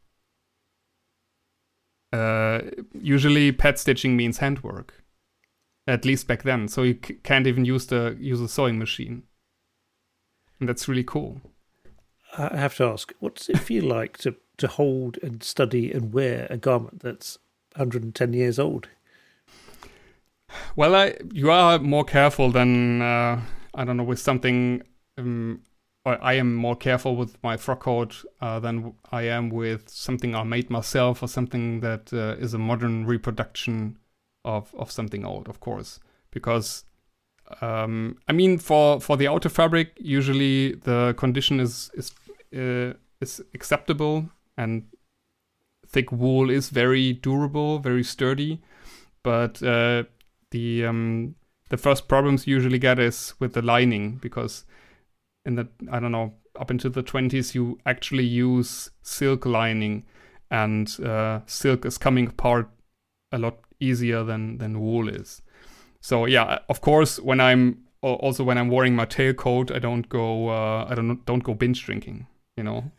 uh, usually pad stitching means handwork. At least back then, so you c- can't even use the use a sewing machine, and that's really cool. I have to ask, what does it feel like to, to hold and study and wear a garment that's 110 years old? Well, I you are more careful than uh, I don't know with something. Um, I am more careful with my frock coat uh, than I am with something I made myself or something that uh, is a modern reproduction of of something old, of course, because. Um, I mean, for, for the outer fabric, usually the condition is is uh, is acceptable, and thick wool is very durable, very sturdy. But uh, the um, the first problems you usually get is with the lining because in the I don't know up into the 20s you actually use silk lining and uh, silk is coming apart a lot easier than than wool is So yeah, of course, when I'm also when I'm wearing my tailcoat, I don't go uh, I don't don't go binge drinking. You know.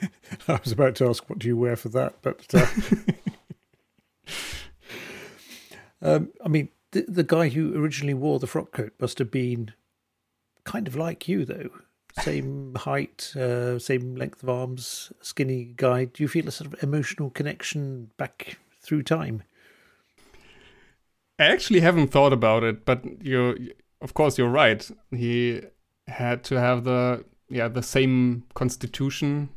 I was about to ask, what do you wear for that? But uh, um, I mean, the, the guy who originally wore the frock coat must have been kind of like you, though. Same height, uh, same length of arms, skinny guy. Do you feel a sort of emotional connection back through time? I actually haven't thought about it, but you, of course, you're right. He had to have the yeah the same constitution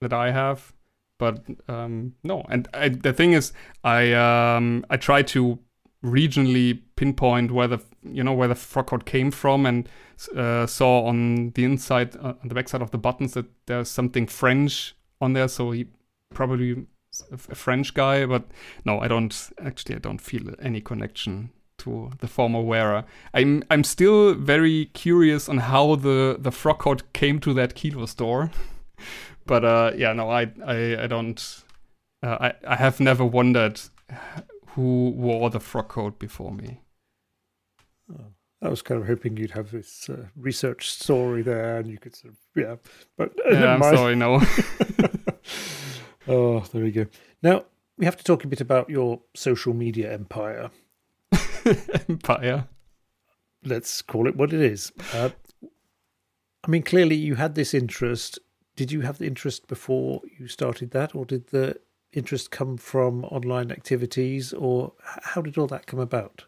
that I have, but um, no. And I, the thing is, I um, I try to regionally pinpoint where the you know where the frock coat came from, and uh, saw on the inside uh, on the backside of the buttons that there's something French on there, so he probably a French guy, but no, I don't actually. I don't feel any connection to the former wearer. I'm I'm still very curious on how the the frock coat came to that kilo store, but uh, yeah, no, I I, I don't. Uh, I I have never wondered who wore the frock coat before me. Oh, I was kind of hoping you'd have this uh, research story there, and you could sort of yeah. But uh, yeah, I'm mind. sorry, no. oh, there we go. Now we have to talk a bit about your social media empire. Empire. Let's call it what it is. Uh, I mean, clearly you had this interest. Did you have the interest before you started that, or did the interest come from online activities, or how did all that come about?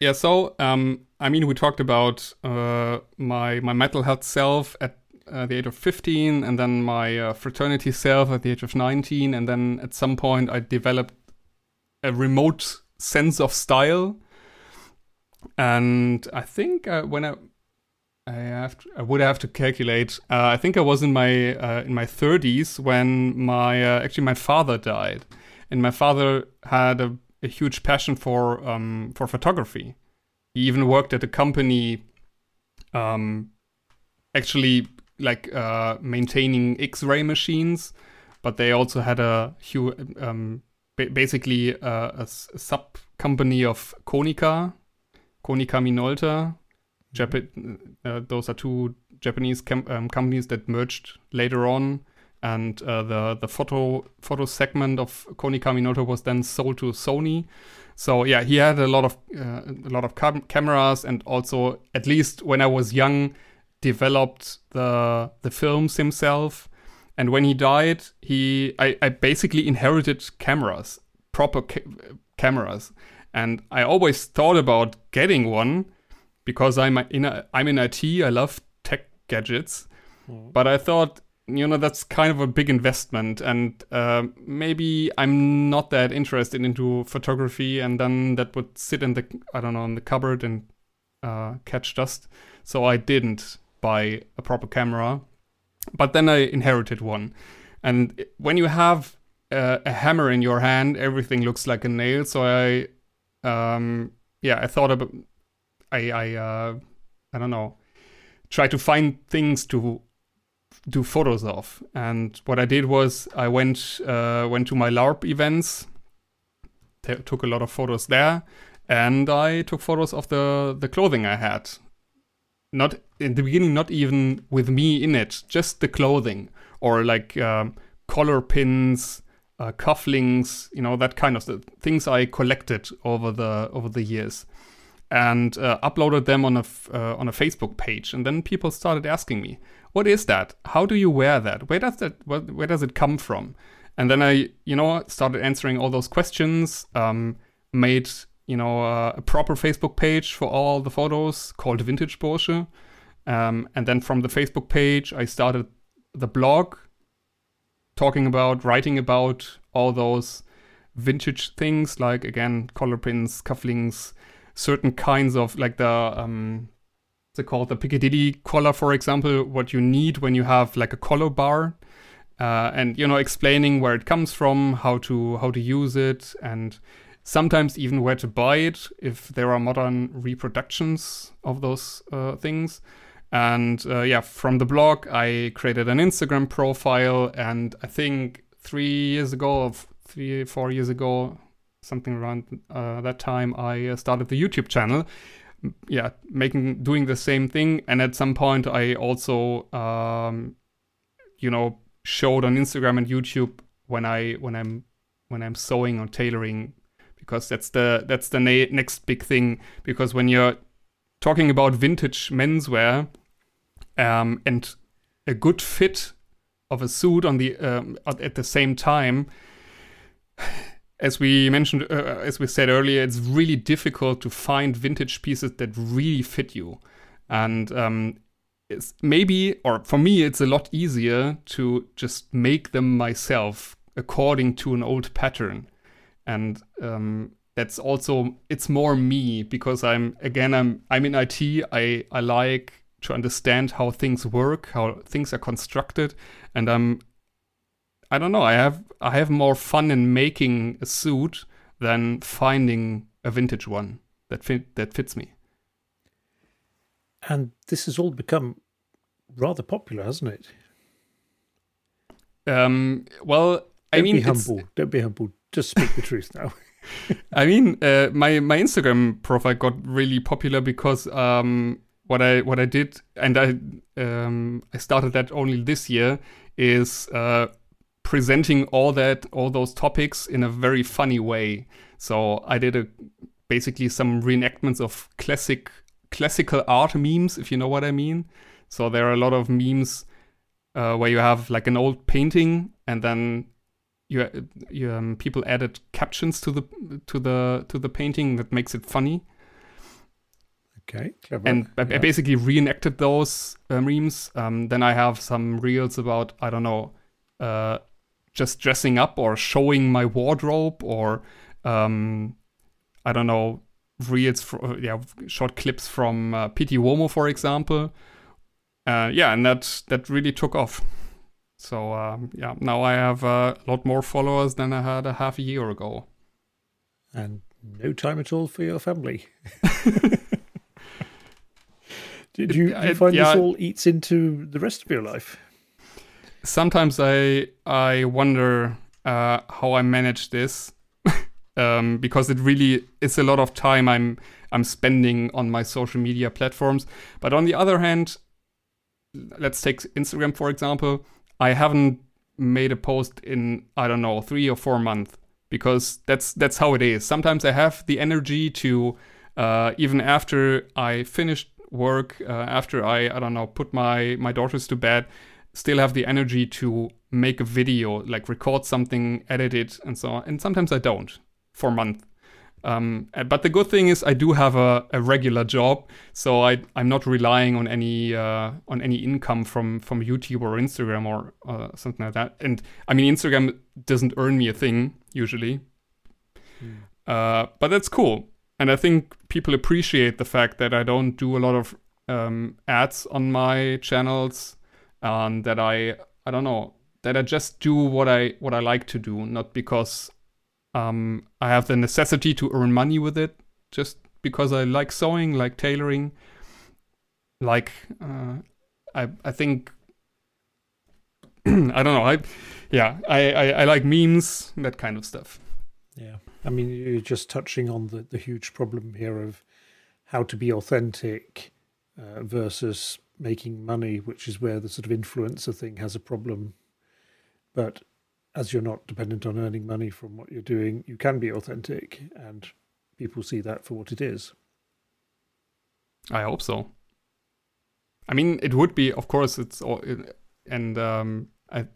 Yeah, so um, I mean, we talked about uh, my my metalhead self at uh, the age of 15, and then my uh, fraternity self at the age of 19, and then at some point I developed a remote sense of style. And I think uh, when I I have to, I would have to calculate. Uh, I think I was in my uh, in my 30s when my actually my father died, and my father had a, a huge passion for um, for photography. He even worked at a company, um, actually like uh, maintaining X-ray machines, but they also had a um, basically a, a, a sub company of Konica, Konica Minolta. Jap- uh, those are two Japanese com- um, companies that merged later on, and uh, the the photo photo segment of Konica Minolta was then sold to Sony. So yeah, he had a lot of uh, a lot of cam- cameras, and also at least when I was young, developed the the films himself. And when he died, he I, I basically inherited cameras, proper ca- cameras, and I always thought about getting one because I'm in a, I'm in IT. I love tech gadgets, but I thought you know that's kind of a big investment, and uh, maybe I'm not that interested into photography, and then that would sit in the I don't know in the cupboard and uh, catch dust. So I didn't buy a proper camera, but then I inherited one, and when you have a, a hammer in your hand, everything looks like a nail. So I, um, yeah, I thought about I I uh, I don't know, try to find things to do photos of. And what I did was I went uh, went to my LARP events, t- took a lot of photos there, and I took photos of the the clothing I had. Not in the beginning, not even with me in it, just the clothing or like um, collar pins, uh, cufflinks, you know that kind of th- things I collected over the over the years and uh, uploaded them on a f- uh, on a Facebook page. And then people started asking me, "What is that? How do you wear that? Where does that where, where does it come from?" And then I, you know, started answering all those questions. Um, made you know uh, a proper Facebook page for all the photos called Vintagebursche. Um, and then from the Facebook page, I started the blog, talking about, writing about all those vintage things, like again collar pins, cufflinks certain kinds of like the um they called the Piccadilly collar, for example, what you need when you have like a collar bar, uh, and you know explaining where it comes from, how to how to use it, and sometimes even where to buy it if there are modern reproductions of those uh, things. And uh, yeah, from the blog, I created an Instagram profile, and I think three years ago, of three four years ago, something around uh, that time, I uh, started the YouTube channel. Yeah, making doing the same thing, and at some point, I also, um, you know, showed on Instagram and YouTube when I when I'm when I'm sewing or tailoring, because that's the that's the na- next big thing. Because when you're talking about vintage menswear, um, and a good fit of a suit on the um, at the same time as we mentioned uh, as we said earlier it's really difficult to find vintage pieces that really fit you and um, it's maybe or for me it's a lot easier to just make them myself according to an old pattern and um, that's also it's more me because i'm again i'm i'm in it i i like to understand how things work, how things are constructed, and I'm I don't know, I have I have more fun in making a suit than finding a vintage one that fit that fits me. And this has all become rather popular, hasn't it? Um, well, I Don't mean, be humble. Don't be humble. Just speak the truth now. I mean, uh, my my Instagram profile got really popular because um, what I what I did, and I um, I started that only this year, is uh, presenting all that all those topics in a very funny way. So I did a basically some reenactments of classic classical art memes, if you know what I mean. So there are a lot of memes uh, where you have like an old painting, and then you, you um, people added captions to the to the to the painting that makes it funny. Okay, clever. And I- I basically reenacted those uh, memes. Um, then I have some reels about I don't know, uh, just dressing up or showing my wardrobe or um, I don't know, reels for yeah, short clips from uh, Pitti Uomo, for example. Uh, yeah, and that that really took off. So um, yeah, now I have a lot more followers than I had a half a year ago. and no time at all for your family. Did you, do you find yeah. this all eats into the rest of your life? sometimes I I wonder uh, how I manage this um, because it really is a lot of time I'm I'm spending on my social media platforms. But on the other hand, let's take Instagram for example. I haven't made a post in I don't know three or four months because that's that's how it is. Sometimes I have the energy to uh, even after I finished work, uh, after I I don't know put my my daughters to bed, still have the energy to make a video, like record something, edit it, and so on. And sometimes I don't for a month. Um, uh, but the good thing is I do have a, a regular job, so I I'm not relying on any uh, on any income from from YouTube or Instagram or uh, something like that. And I mean Instagram doesn't earn me a thing usually, uh, but that's cool. And I think people appreciate the fact that I don't do a lot of um, ads on my channels, and that I I don't know that I just do what I what I like to do, not because um, I have the necessity to earn money with it, just because I like sewing, like tailoring, like uh, I I think I don't know I yeah I, I I like memes that kind of stuff. Yeah. I mean, you're just touching on the, the huge problem here of how to be authentic uh, versus making money, which is where the sort of influencer thing has a problem. But as you're not dependent on earning money from what you're doing, you can be authentic and people see that for what it is. I hope so. I mean, it would be, of course, it's all, and um, I,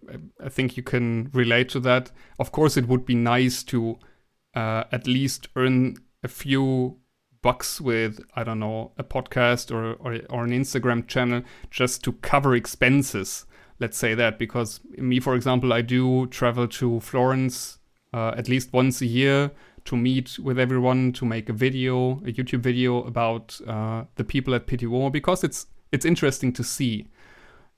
I- think you can relate to that. Of course, it would be nice to uh, at least earn a few bucks with, I don't know, a podcast or, or or an Instagram channel just to cover expenses. Let's say that because me, for example, I do travel to Florence uh, at least once a year to meet with everyone to make a video, a YouTube video about uh, the people at Pitti Uomo because it's it's interesting to see,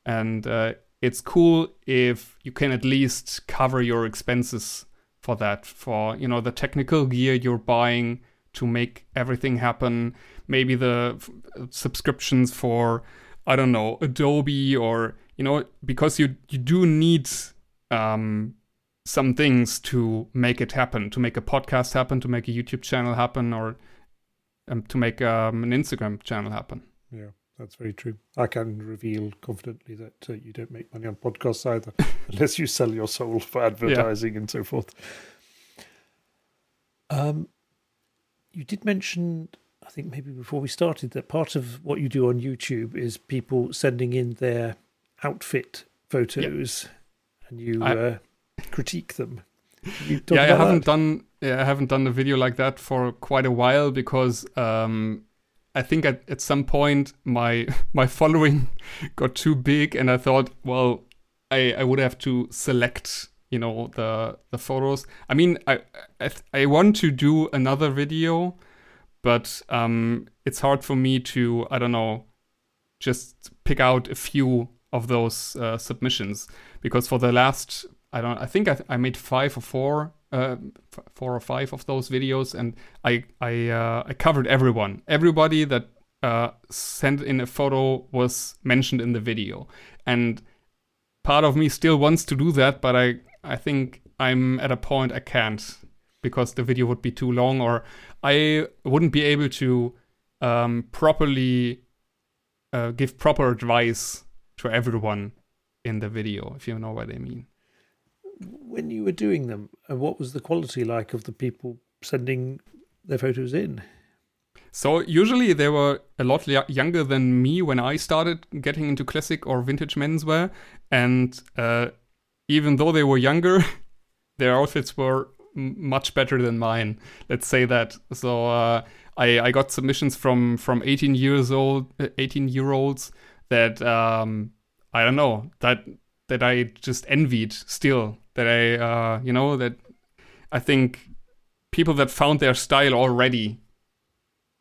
and uh, it's cool if you can at least cover your expenses for that, for you know the technical gear you're buying to make everything happen. Maybe the f- subscriptions for I don't know Adobe or you know because you you do need um, some things to make it happen, to make a podcast happen, to make a YouTube channel happen, or um, to make um, an Instagram channel happen. Yeah, that's very true. I can reveal confidently that uh, you don't make money on podcasts either, unless you sell your soul for advertising yeah. and so forth. Um, you did mention, I think maybe before we started, that part of what you do on YouTube is people sending in their outfit photos, and you I, uh, critique them. Yeah, I haven't that? done. Yeah, I haven't done a video like that for quite a while because um, I think at, at some point my my following got too big, and I thought, well, I I would have to select you know the the photos. I mean, I I, I want to do another video, but um, it's hard for me to I don't know, just pick out a few of those uh, submissions. Because for the last I don't I think I, I made five or four uh, f- four or five of those videos and I I uh, I covered everyone. Everybody that uh, sent in a photo was mentioned in the video. And part of me still wants to do that but I I think I'm at a point I can't because the video would be too long or I wouldn't be able to um, properly uh, give proper advice to everyone in the video, if you know what I mean. When you were doing them, what was the quality like of the people sending their photos in? So usually they were a lot younger than me when I started getting into classic or vintage menswear, and uh, even though they were younger, their outfits were m- much better than mine. Let's say that. So uh, I I got submissions from from 18 years old, uh, 18 year olds that um, I don't know that that I just envied still. That I uh, you know that I think people that found their style already.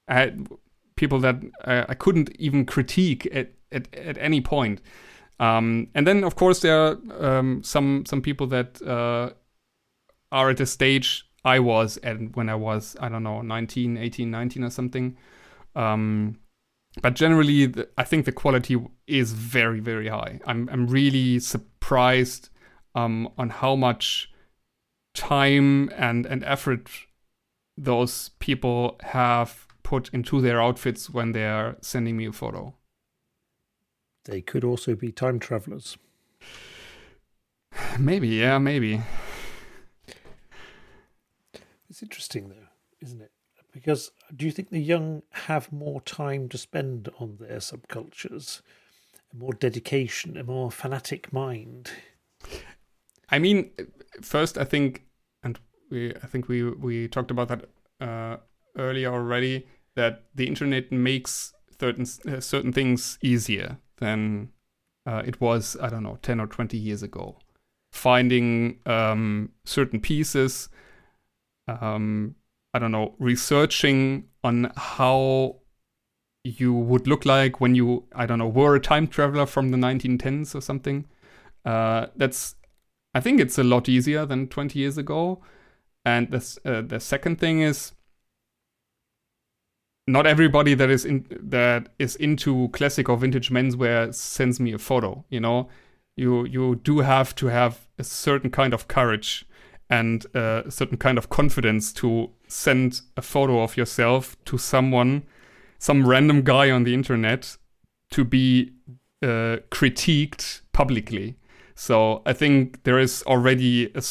I had people that I, I couldn't even critique at, at, at any point. Um, and then of course there are um, some some people that uh, are at the stage I was at when I was I don't know 19, 18, 19 or something. Um, but generally, the, I think the quality is very, very high. I'm I'm really surprised um, on how much time and and effort those people have put into their outfits when they are sending me a photo. They could also be time travelers. Maybe, yeah, maybe. It's interesting, though, isn't it? Because do you think the young have more time to spend on their subcultures, more dedication, a more fanatic mind? I mean, first, I think, and we, I think we we talked about that uh, earlier already, that the internet makes certain uh, certain things easier than uh, it was. I don't know, ten or twenty years ago. Finding um, certain pieces. Um, I don't know, researching on how you would look like when you, I don't know, were a time traveler from the 1910s or something. Uh, that's, I think it's a lot easier than 20 years ago. And this, uh, the second thing is, not everybody that is in that is into classic or vintage menswear sends me a photo. You know, you you do have to have a certain kind of courage and a certain kind of confidence to send a photo of yourself to someone, some random guy on the internet, to be uh, critiqued publicly. So I think there is already a,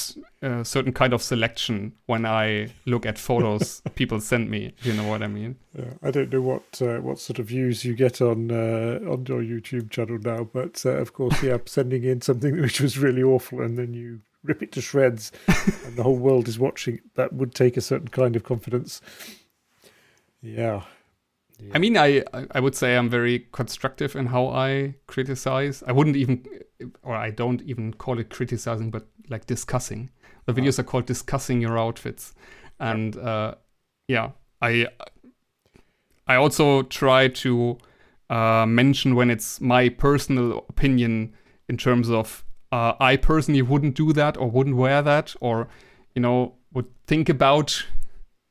a, certain kind of selection when I look at photos people send me. you know what I mean? Yeah, I don't know what uh, what sort of views you get on uh, on your YouTube channel now, but uh, of course, yeah, sending in something which was really awful, and then you rip it to shreds and the whole world is watching, that would take a certain kind of confidence. Yeah. yeah. I mean, I I would say I'm very constructive in how I criticize. I wouldn't even, or I don't even call it criticizing, but like discussing. The videos are called discussing your outfits, and uh, yeah, I I also try to uh, mention when it's my personal opinion in terms of uh, I personally wouldn't do that or wouldn't wear that or, you know, would think about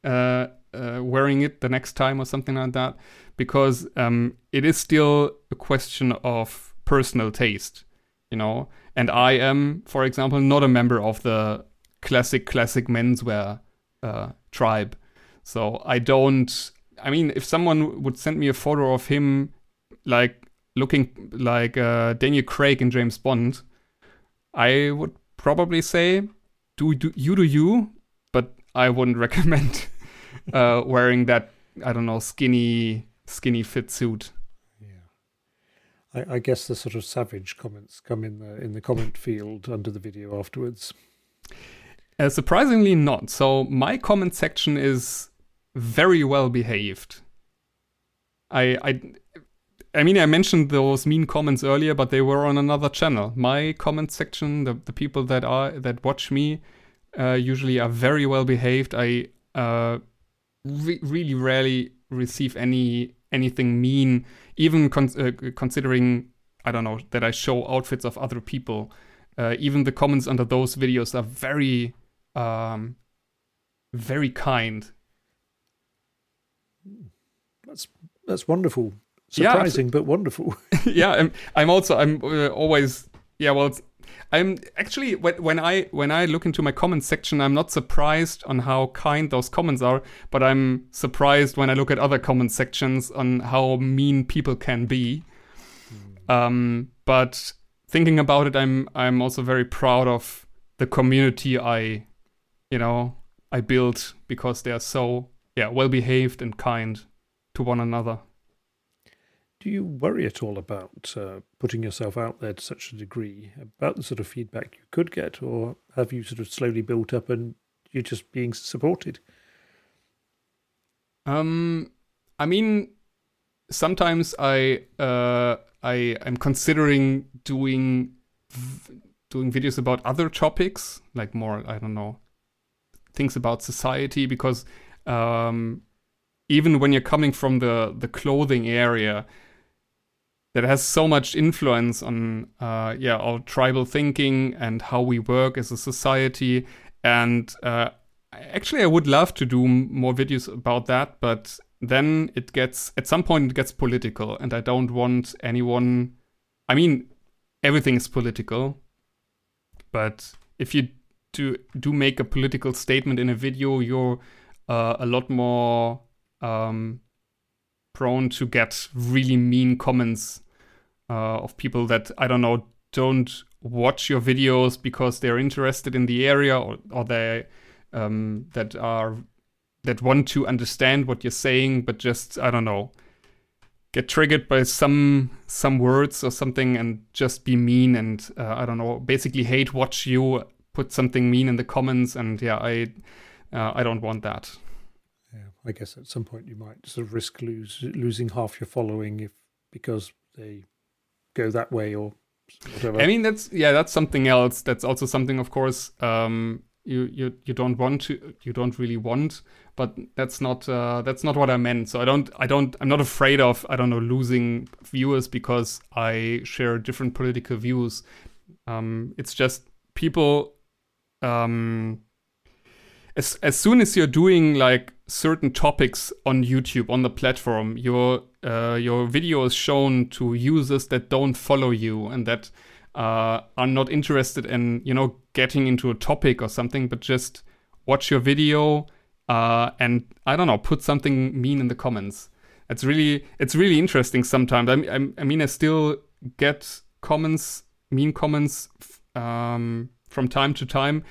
uh, uh, wearing it the next time or something like that because um, it is still a question of personal taste, you know. And I am, for example, not a member of the classic classic menswear uh, tribe. So I don't. I mean, if someone would send me a photo of him, like looking like uh, Daniel Craig in James Bond, I would probably say, "Do, do you do you?" But I wouldn't recommend uh, wearing that. I don't know, skinny skinny fit suit. Yeah, I, I guess the sort of savage comments come in the in the comment field under the video afterwards. Uh, surprisingly, not. So my comment section is very well behaved. I, I, I mean, I mentioned those mean comments earlier, but they were on another channel. My comment section, the, the people that are that watch me, uh, usually are very well behaved. I uh, re- really rarely receive any anything mean, even con- uh, considering I don't know that I show outfits of other people. Uh, even the comments under those videos are very, um, very kind. That's that's wonderful. Surprising, yeah, but wonderful. yeah, I'm. I'm also. I'm uh, always. Yeah, well, I'm actually when, when I when I look into my comment section, I'm not surprised on how kind those comments are, but I'm surprised when I look at other comment sections on how mean people can be. Mm. Um, but thinking about it, I'm I'm also very proud of the community I, you know, I built because they are so yeah well behaved and kind to one another. Do you worry at all about uh, putting yourself out there to such a degree about the sort of feedback you could get, or have you sort of slowly built up and you're just being supported? Um, I mean, sometimes I uh, I am considering doing doing videos about other topics, like more I don't know things about society, because um, even when you're coming from the the clothing area, that has so much influence on uh, yeah our tribal thinking and how we work as a society. And uh, actually, I would love to do more videos about that, but then it gets at some point it gets political, and I don't want anyone. I mean, everything is political, but if you do do make a political statement in a video, you're uh, a lot more um, prone to get really mean comments uh, of people that I don't know don't watch your videos because they're interested in the area or, or they um, that are that want to understand what you're saying, but just I don't know, get triggered by some some words or something and just be mean and uh, I don't know, basically hate watch you put something mean in the comments and yeah, I uh, I don't want that. I guess at some point you might sort of risk lose losing half your following if because they go that way or whatever. I mean that's yeah, that's something else. That's also something of course um you you you don't want to you don't really want but that's not uh, that's not what i meant so i don't i don't i'm not afraid of i don't know losing viewers because i share different political views um, it's just people um, as as soon as you're doing like certain topics on YouTube on the platform, your uh, your video is shown to users that don't follow you and that uh, are not interested in you know getting into a topic or something, but just watch your video uh, and I don't know, put something mean in the comments. It's really it's really interesting sometimes. I, I, I mean, I still get comments, mean comments um, from time to time,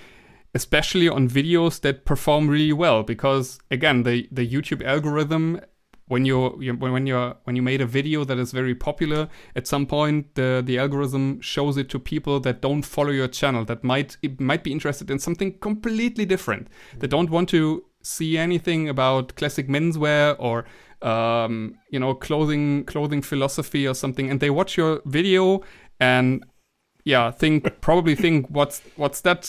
especially on videos that perform really well. Because again, the the YouTube algorithm when you're when you're when you made a video that is very popular at some point the the algorithm shows it to people that don't follow your channel that might might be interested in something completely different that don't want to see anything about classic menswear or um, you know clothing clothing philosophy or something and they watch your video and yeah think probably think what's what's that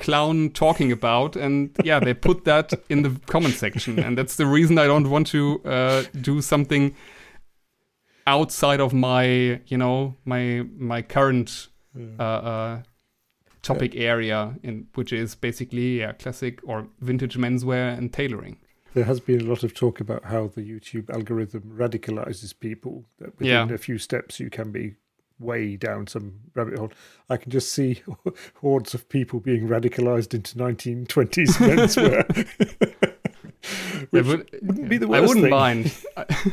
clown talking about and yeah they put that in the comment section and that's the reason i don't want to uh, do something outside of my you know my my current uh, uh, topic yeah. area in which is basically yeah classic or vintage menswear and tailoring there has been a lot of talk about how the youtube algorithm radicalizes people that within yeah. a few steps you can be way down some rabbit hole. I can just see hordes of people being radicalized into 1920s menswear. Which would, wouldn't be the worst I wouldn't thing. mind. I,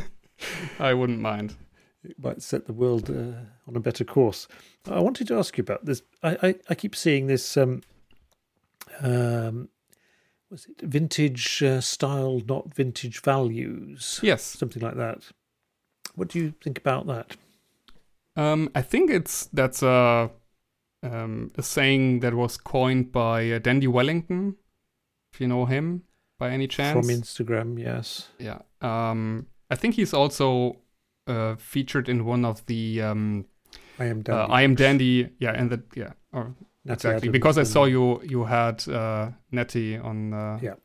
I wouldn't mind. It might set the world uh, on a better course. I wanted to ask you about this. I, I, I keep seeing this. Um, um, was it vintage uh, style, not vintage values? Yes, something like that. What do you think about that? Um, I think it's that's a um, a saying that was coined by uh, Dandy Wellington, if you know him by any chance. From Instagram, yes. Yeah. Um, I think he's also uh, featured in one of the um, I am Dandy. Uh, I am Dandy. Yeah, and the yeah, or Natty exactly because I saw you you had uh, Nettie on uh, Yeah.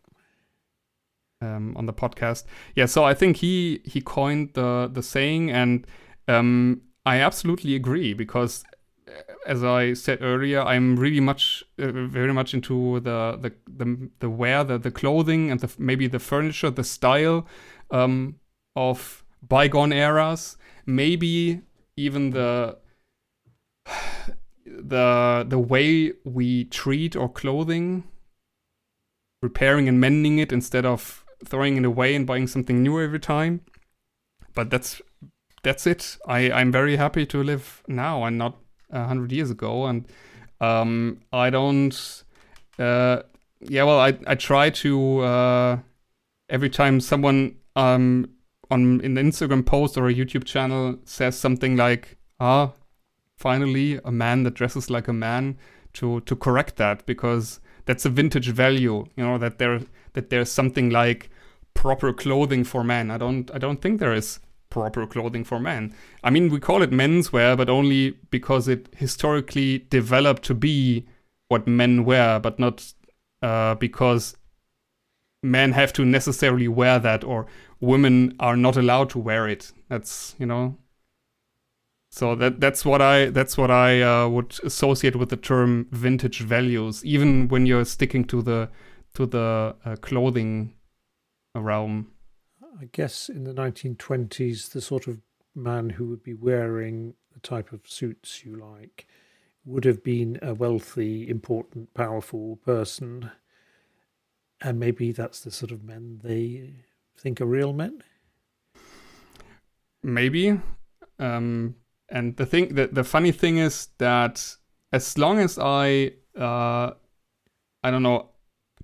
um, on the podcast. Yeah, so I think he he coined the the saying, and um, I absolutely agree because. uh, As I said earlier, I'm really much, uh, very much into the the the, the wear, the, the clothing, and the, maybe the furniture, the style um, of bygone eras. Maybe even the the the way we treat our clothing, repairing and mending it instead of throwing it away and buying something new every time. But that's that's it. I I'm very happy to live now and not a hundred years ago. And um, I don't. Uh, yeah, well, I I try to uh, every time someone um on in the Instagram post or a YouTube channel says something like ah finally a man that dresses like a man to to correct that because that's a vintage value you know that there that there's something like proper clothing for men i don't i don't think there is proper clothing for men. I mean we call it menswear but only because it historically developed to be what men wear but not uh, because men have to necessarily wear that or women are not allowed to wear it. That's you know. So that that's what I that's what I uh, would associate with the term vintage values, even when you're sticking to the to the uh, clothing realm. I guess in the 1920s, the sort of man who would be wearing the type of suits you like would have been a wealthy, important, powerful person. And maybe that's the sort of men they think are real men. Maybe, um, and the thing the the funny thing is that as long as I uh, I don't know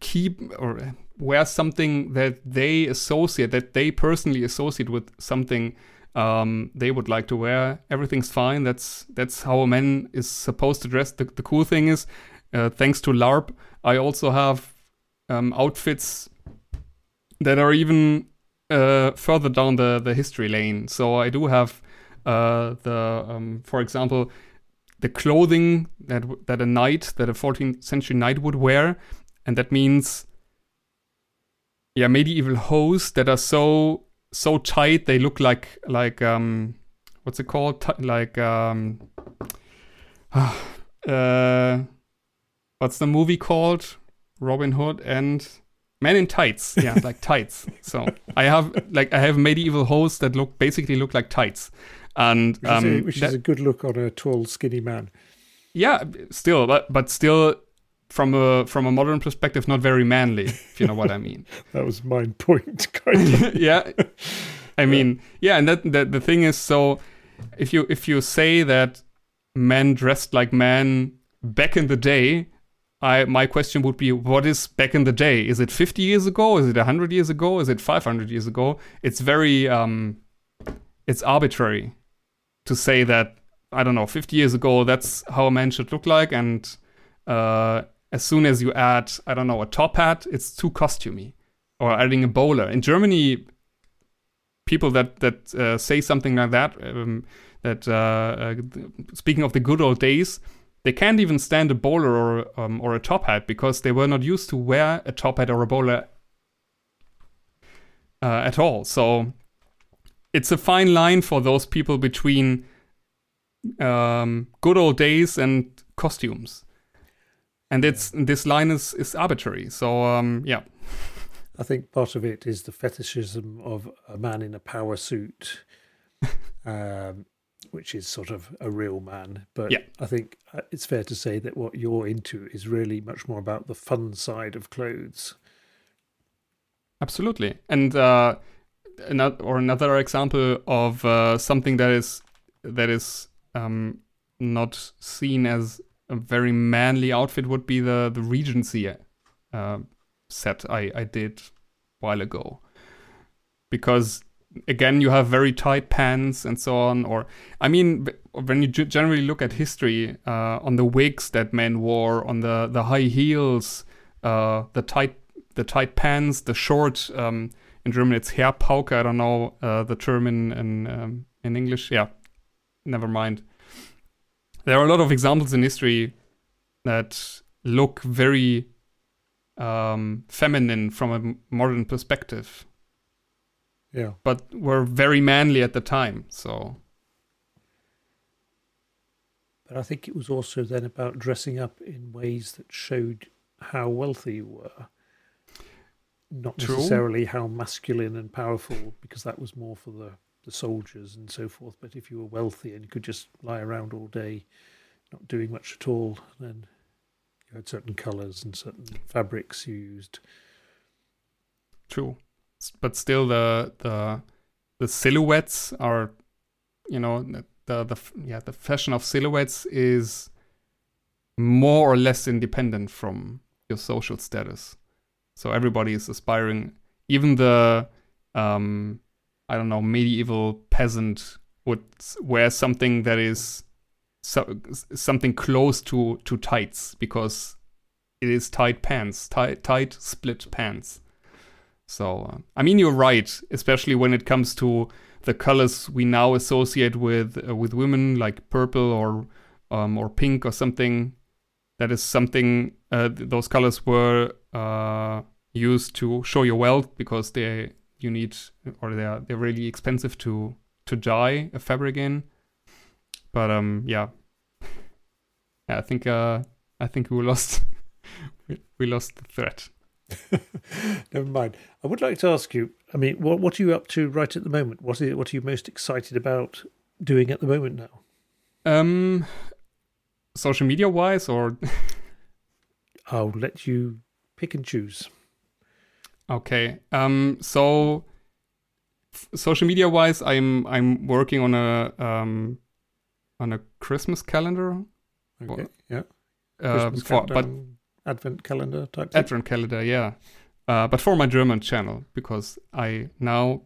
keep or wear something that they associate that they personally associate with something um, they would like to wear. Everything's fine. That's that's how a man is supposed to dress. The, the cool thing is uh, thanks to LARP i also have um, outfits that are even uh, further down the, the history lane. So i do have uh, the um, for example the clothing that that a knight that a 14th century knight would wear. And that means yeah medieval hose that are so so tight they look like like um what's it called? Ti- like um uh what's the movie called? Robin hood and men in tights. Yeah like tights. So i have like i have medieval hose that look basically look like tights. And Which, is, a, um which that- is a good look on a tall, skinny man. yeah still but but still from a from a modern perspective not very manly if you know what i mean. That was my point, kind of. yeah. I mean yeah and that, that the thing is so if you if you say that men dressed like men back in the day i my question would be what is back in the day? Is it 50 years ago? Is it 100 years ago? Is it 500 years ago? It's very um it's arbitrary to say that i don't know 50 years ago that's how a man should look like and uh as soon as you add i don't know a top hat it's too costumey or adding a bowler. In Germany, people that that uh, say something like that, um, that uh, uh, speaking of the good old days, they can't even stand a bowler or um, or a top hat because they were not used to wear a top hat or a bowler uh, at all. So it's a fine line for those people between um, good old days and costumes. And it's this line is, is arbitrary. So um, yeah. I think part of it is the fetishism of a man in a power suit. um, which is sort of a real man. But Yeah. I think uh, it's fair to say that what you're into is really much more about the fun side of clothes. Absolutely. And uh, another or another example of uh, something that is that is um, not seen as a very manly outfit would be the the Regency uh, set I I did a while ago, because again you have very tight pants and so on. Or I mean, when you generally look at history uh, on the wigs that men wore, on the the high heels, uh, the tight the tight pants, the short. Um, in German, it's Herr Haarpauke. I don't know uh, the term in in, um, in English. Yeah, never mind. There are a lot of examples in history that look very um, feminine from a modern perspective, Yeah. but were very manly at the time. So But I think it was also then about dressing up in ways that showed how wealthy you were. Not True. necessarily how masculine and powerful, because that was more for the, the soldiers and so forth. But if you were wealthy and you could just lie around all day, not doing much at all, then you had certain colours and certain fabrics you used. true, but still the the the silhouettes are, you know, the the, yeah the fashion of silhouettes is more or less independent from your social status. So everybody is aspiring. Even the um, I don't know medieval peasant would wear something that is so, something close to to tights because it is tight pants, tight tight split pants. So uh, I mean you're right, especially when it comes to the colors we now associate with uh, with women like purple or um, or pink or something. That is something uh, th- those colors were uh, used to show your wealth because they you need or they are they're really expensive to to dye a fabric in. But um yeah, yeah I think uh I think we lost we, we lost the thread. Never mind. I would like to ask you. I mean, what what are you up to right at the moment? What is what are you most excited about doing at the moment now? Um, social media wise, or I'll let you pick and choose. Okay. Um, so social media wise, I'm I'm working on a um on a Christmas calendar. Okay. Well, yeah. Uh, Christmas for, but Advent calendar type. thing? Advent calendar, yeah. Uh, but for my German channel because I now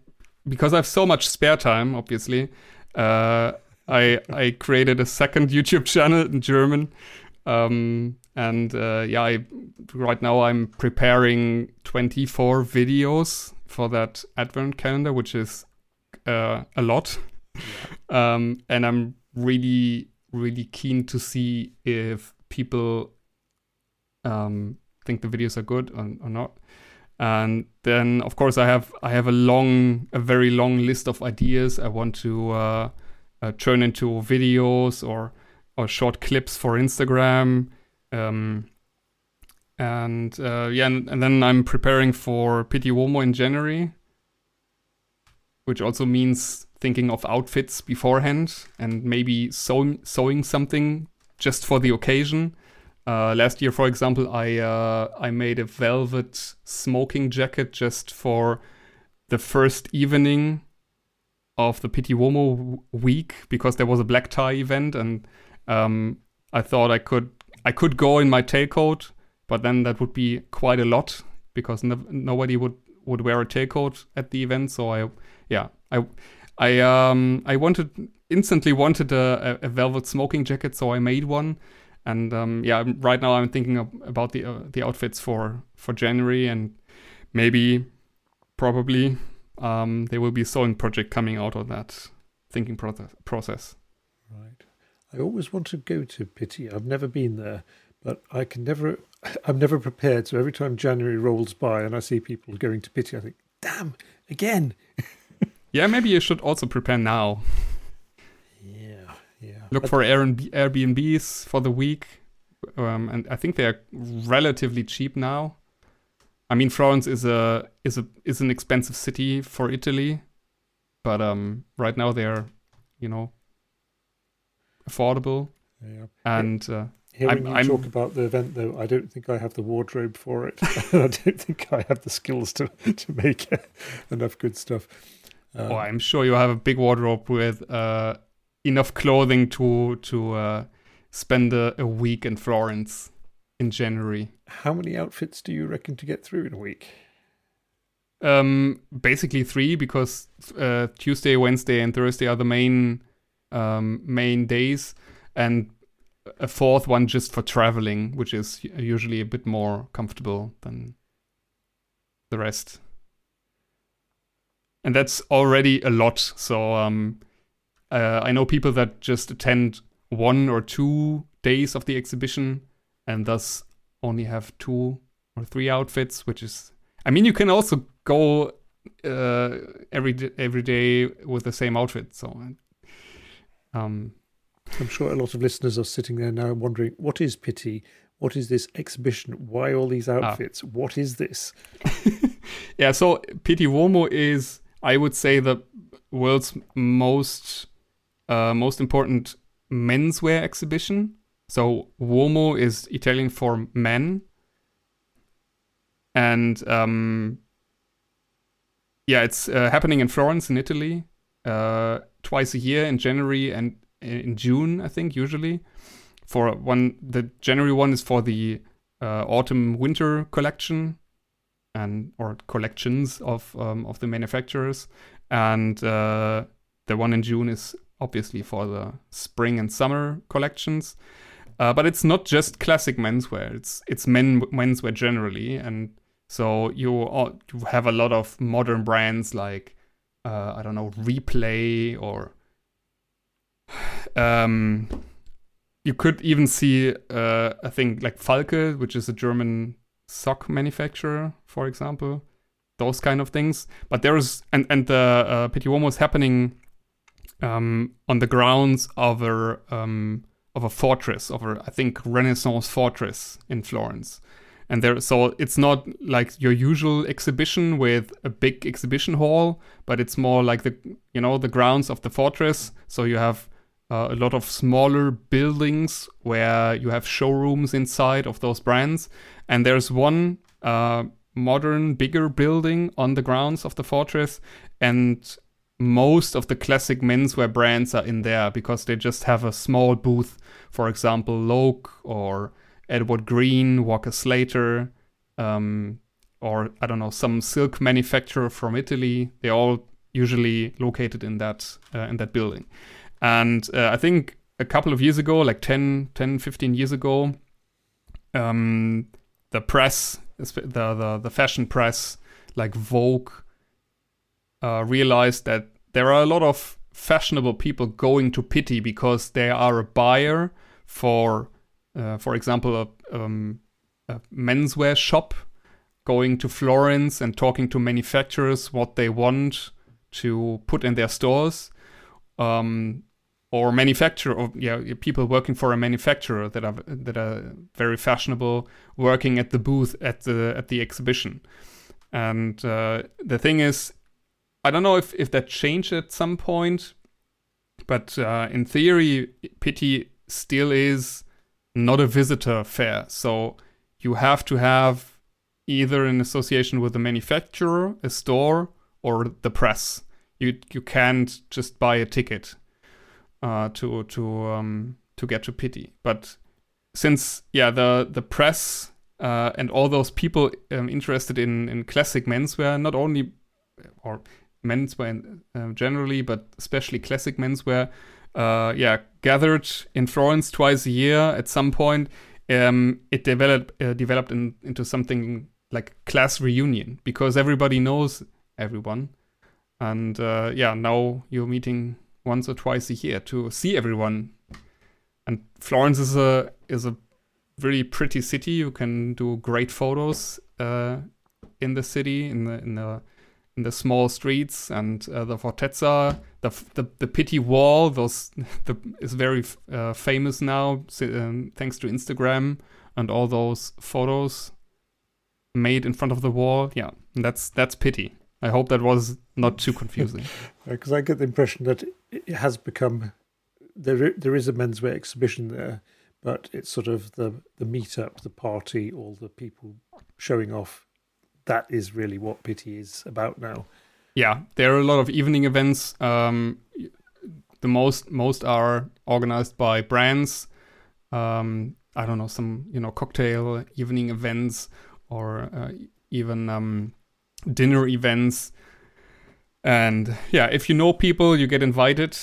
because I have so much spare time, obviously. Uh, I I created a second YouTube channel in German, um, and uh, yeah, I, right now I'm preparing 24 videos for that Advent calendar, which is uh, a lot, um, and I'm really really keen to see if people um, think the videos are good or, or not. And then, of course, I have I have a long, a very long list of ideas I want to uh, uh, turn into videos or or short clips for Instagram. Um, and uh, yeah, and, and then I'm preparing for Pitti Uomo in January, which also means thinking of outfits beforehand and maybe sewing sewing something just for the occasion. Uh, last year, for example, I uh, I made a velvet smoking jacket just for the first evening of the Pitti Uomo w- week because there was a black tie event, and um, I thought I could I could go in my tailcoat, but then that would be quite a lot because no- nobody would would wear a tailcoat at the event. So I yeah I I um I wanted instantly wanted a, a, velvet smoking jacket, so I made one and um, yeah, right now I'm thinking about the uh, the outfits for for January, and maybe, probably, um, there will be a sewing project coming out of that thinking. Process. Right. I always want to go to Pitti. I've never been there, but I can never. I'm never prepared. So every time January rolls by and I see people going to Pitti, I think, "Damn, again." Yeah, maybe you should also prepare now. Yeah, yeah. Look But- for Airbnb- Airbnbs for the week, um, and I think they are relatively cheap now. I mean, Florence is a is a is an expensive city for Italy, but um, right now they are, you know, affordable. Yeah. And uh, Hearing I'm- you I'm- talk about the event, though, I don't think I have the wardrobe for it. I don't think I have the skills to to make enough good stuff. Um, oh, I'm sure you have a big wardrobe with uh, enough clothing to to uh, spend a, a week in Florence in January. how many outfits do you reckon to get through in a week? Um, basically three because uh, Tuesday, Wednesday, and Thursday are the main um, main days, and a fourth one just for traveling, which is usually a bit more comfortable than the rest. And that's already a lot. So um, uh, I know people that just attend one or two days of the exhibition, and thus only have two or three outfits, which is I mean, you can also go uh, every every day with the same outfit. So, um, I'm sure a lot of listeners are sitting there now wondering, what is Pitti? What is this exhibition? Why all these outfits? What is this? yeah. So, Pitti Uomo is, I would say, the world's most uh, most important menswear exhibition. So, Uomo is Italian for men, and um, yeah, it's uh, happening in Florence in Italy uh, twice a year in January and in June, I think usually. For one, the January one is for the uh, autumn winter collection, and or collections of um, of the manufacturers, and uh, the one in June is obviously for the spring and summer collections. Uh, but it's not just classic menswear; it's it's men menswear generally, and so you all, you have a lot of modern brands like uh, I don't know Replay or um, you could even see uh, I think like Falke, which is a German sock manufacturer, for example, those kind of things. But there is and and the uh, Pitti is happening um, on the grounds of a um, of a fortress, of a I think Renaissance fortress in Florence. And there, so it's not like your usual exhibition with a big exhibition hall, but it's more like the you know the grounds of the fortress. So you have uh, a lot of smaller buildings where you have showrooms inside of those brands, and there's one uh, modern, bigger building on the grounds of the fortress, and most of the classic menswear brands are in there because they just have a small booth. For example, Loake or Edward Green, Walker Slater, um, or I don't know, some silk manufacturer from Italy. They're all usually located in that uh, in that building. And uh, I think a couple of years ago, like 10, 10 15 years ago, um, the press, the, the the fashion press, like Vogue, uh, realized that there are a lot of fashionable people going to Pitti because they are a buyer for, uh, for example, a, um, a menswear shop, going to Florence and talking to manufacturers what they want to put in their stores. Um, or manufacturer or yeah people working for a manufacturer that are that are very fashionable working at the booth at the at the exhibition and uh, the thing is i don't know if if that changed at some point but uh, in theory Pitti still is not a visitor fair so you have to have either an association with the manufacturer a store or the press you you can't just buy a ticket uh, to to um, to get to Pitti. But since yeah, the the press uh, and all those people um, interested in in classic menswear, not only or menswear uh, generally, but especially classic menswear, uh, yeah, gathered in Florence twice a year. At some point, um, it developed uh, developed in, into something like class reunion because everybody knows everyone, and uh, yeah, now you're meeting once or twice a year to see everyone. And Florence is a is a really pretty city. You can do great photos uh, in the city, in the in the in the small streets, and uh, the Fortezza, the the the Pitti Wall, those the, is very uh, famous now um, thanks to Instagram and all those photos made in front of the wall. Yeah, that's that's Pitti. I hope that was not too confusing. Because I get the impression that it has become there there is a menswear exhibition there, but it's sort of the the meetup, the party, all the people showing off. That is really what Pitti is about now. Yeah, there are a lot of evening events. Um, the most most are organized by brands. Um, I don't know some you know cocktail evening events or uh, even um, dinner events. And yeah, if you know people, you get invited.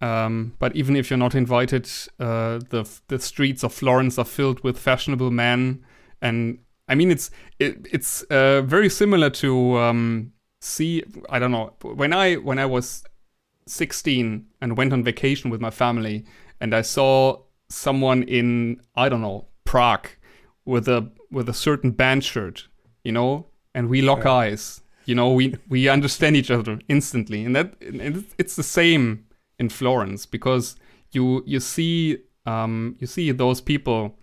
Um, but even if you're not invited, uh, the the streets of Florence are filled with fashionable men, and I mean it's it, it's uh, very similar to um, see. I don't know when I when I was 16 and went on vacation with my family, and I saw someone in I don't know Prague with a with a certain band shirt, you know, and we lock yeah. eyes. You know, we we understand each other instantly, and that and it's the same in Florence because you you see um, you see those people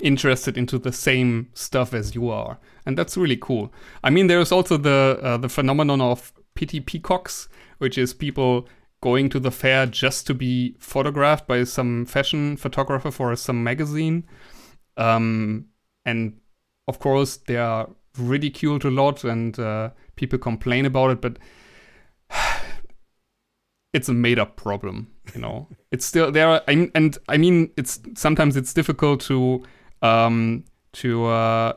interested into the same stuff as you are, and that's really cool. I mean, there's also the uh, the phenomenon of Pitti peacocks, which is people going to the fair just to be photographed by some fashion photographer for some magazine. Um, and of course, they are ridiculed a lot and uh, people complain about it, but it's a made up problem, you know. it's still there, I, and I mean, it's sometimes it's difficult to um, to uh,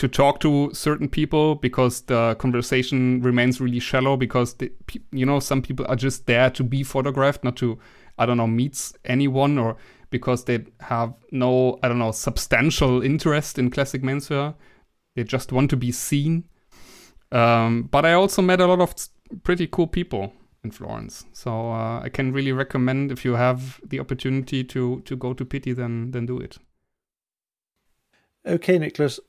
to talk to certain people because the conversation remains really shallow because they, you know some people are just there to be photographed not to i don't know meet anyone or because they have no i don't know substantial interest in classic menswear. They just want to be seen. Um, but i also met a lot of pretty cool people in florence. So uh, i can really recommend if you have the opportunity to to go to pitti then then do it okay Niklas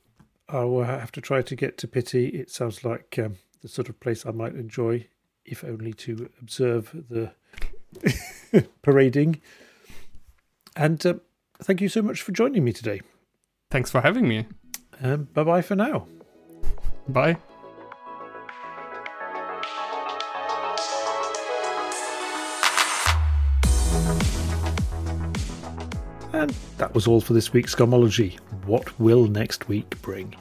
I will have to try to get to Pitti. It sounds like um, the sort of place I might enjoy, if only to observe the parading. And uh, thank you so much for joining me today. Thanks for having me. Um, bye bye for now. Bye. That was all for this week's Garmology. What will next week bring?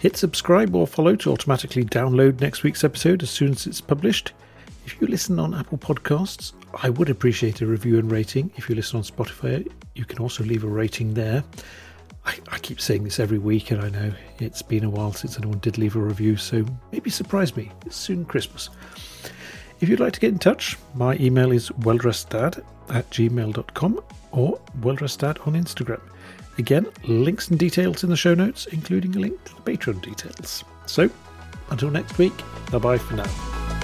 Hit subscribe or follow to automatically download next week's episode as soon as it's published. If you listen on Apple Podcasts, I would appreciate a review and rating. If you listen on Spotify, you can also leave a rating there. I, I, keep saying this every week, and I know it's been a while since anyone did leave a review, so maybe surprise me. It's soon Christmas. If you'd like to get in touch, my email is welldresseddad at gmail.com or welldresseddad on Instagram. Again, links and details in the show notes, including a link to the Patreon details. So, until next week, bye bye for now.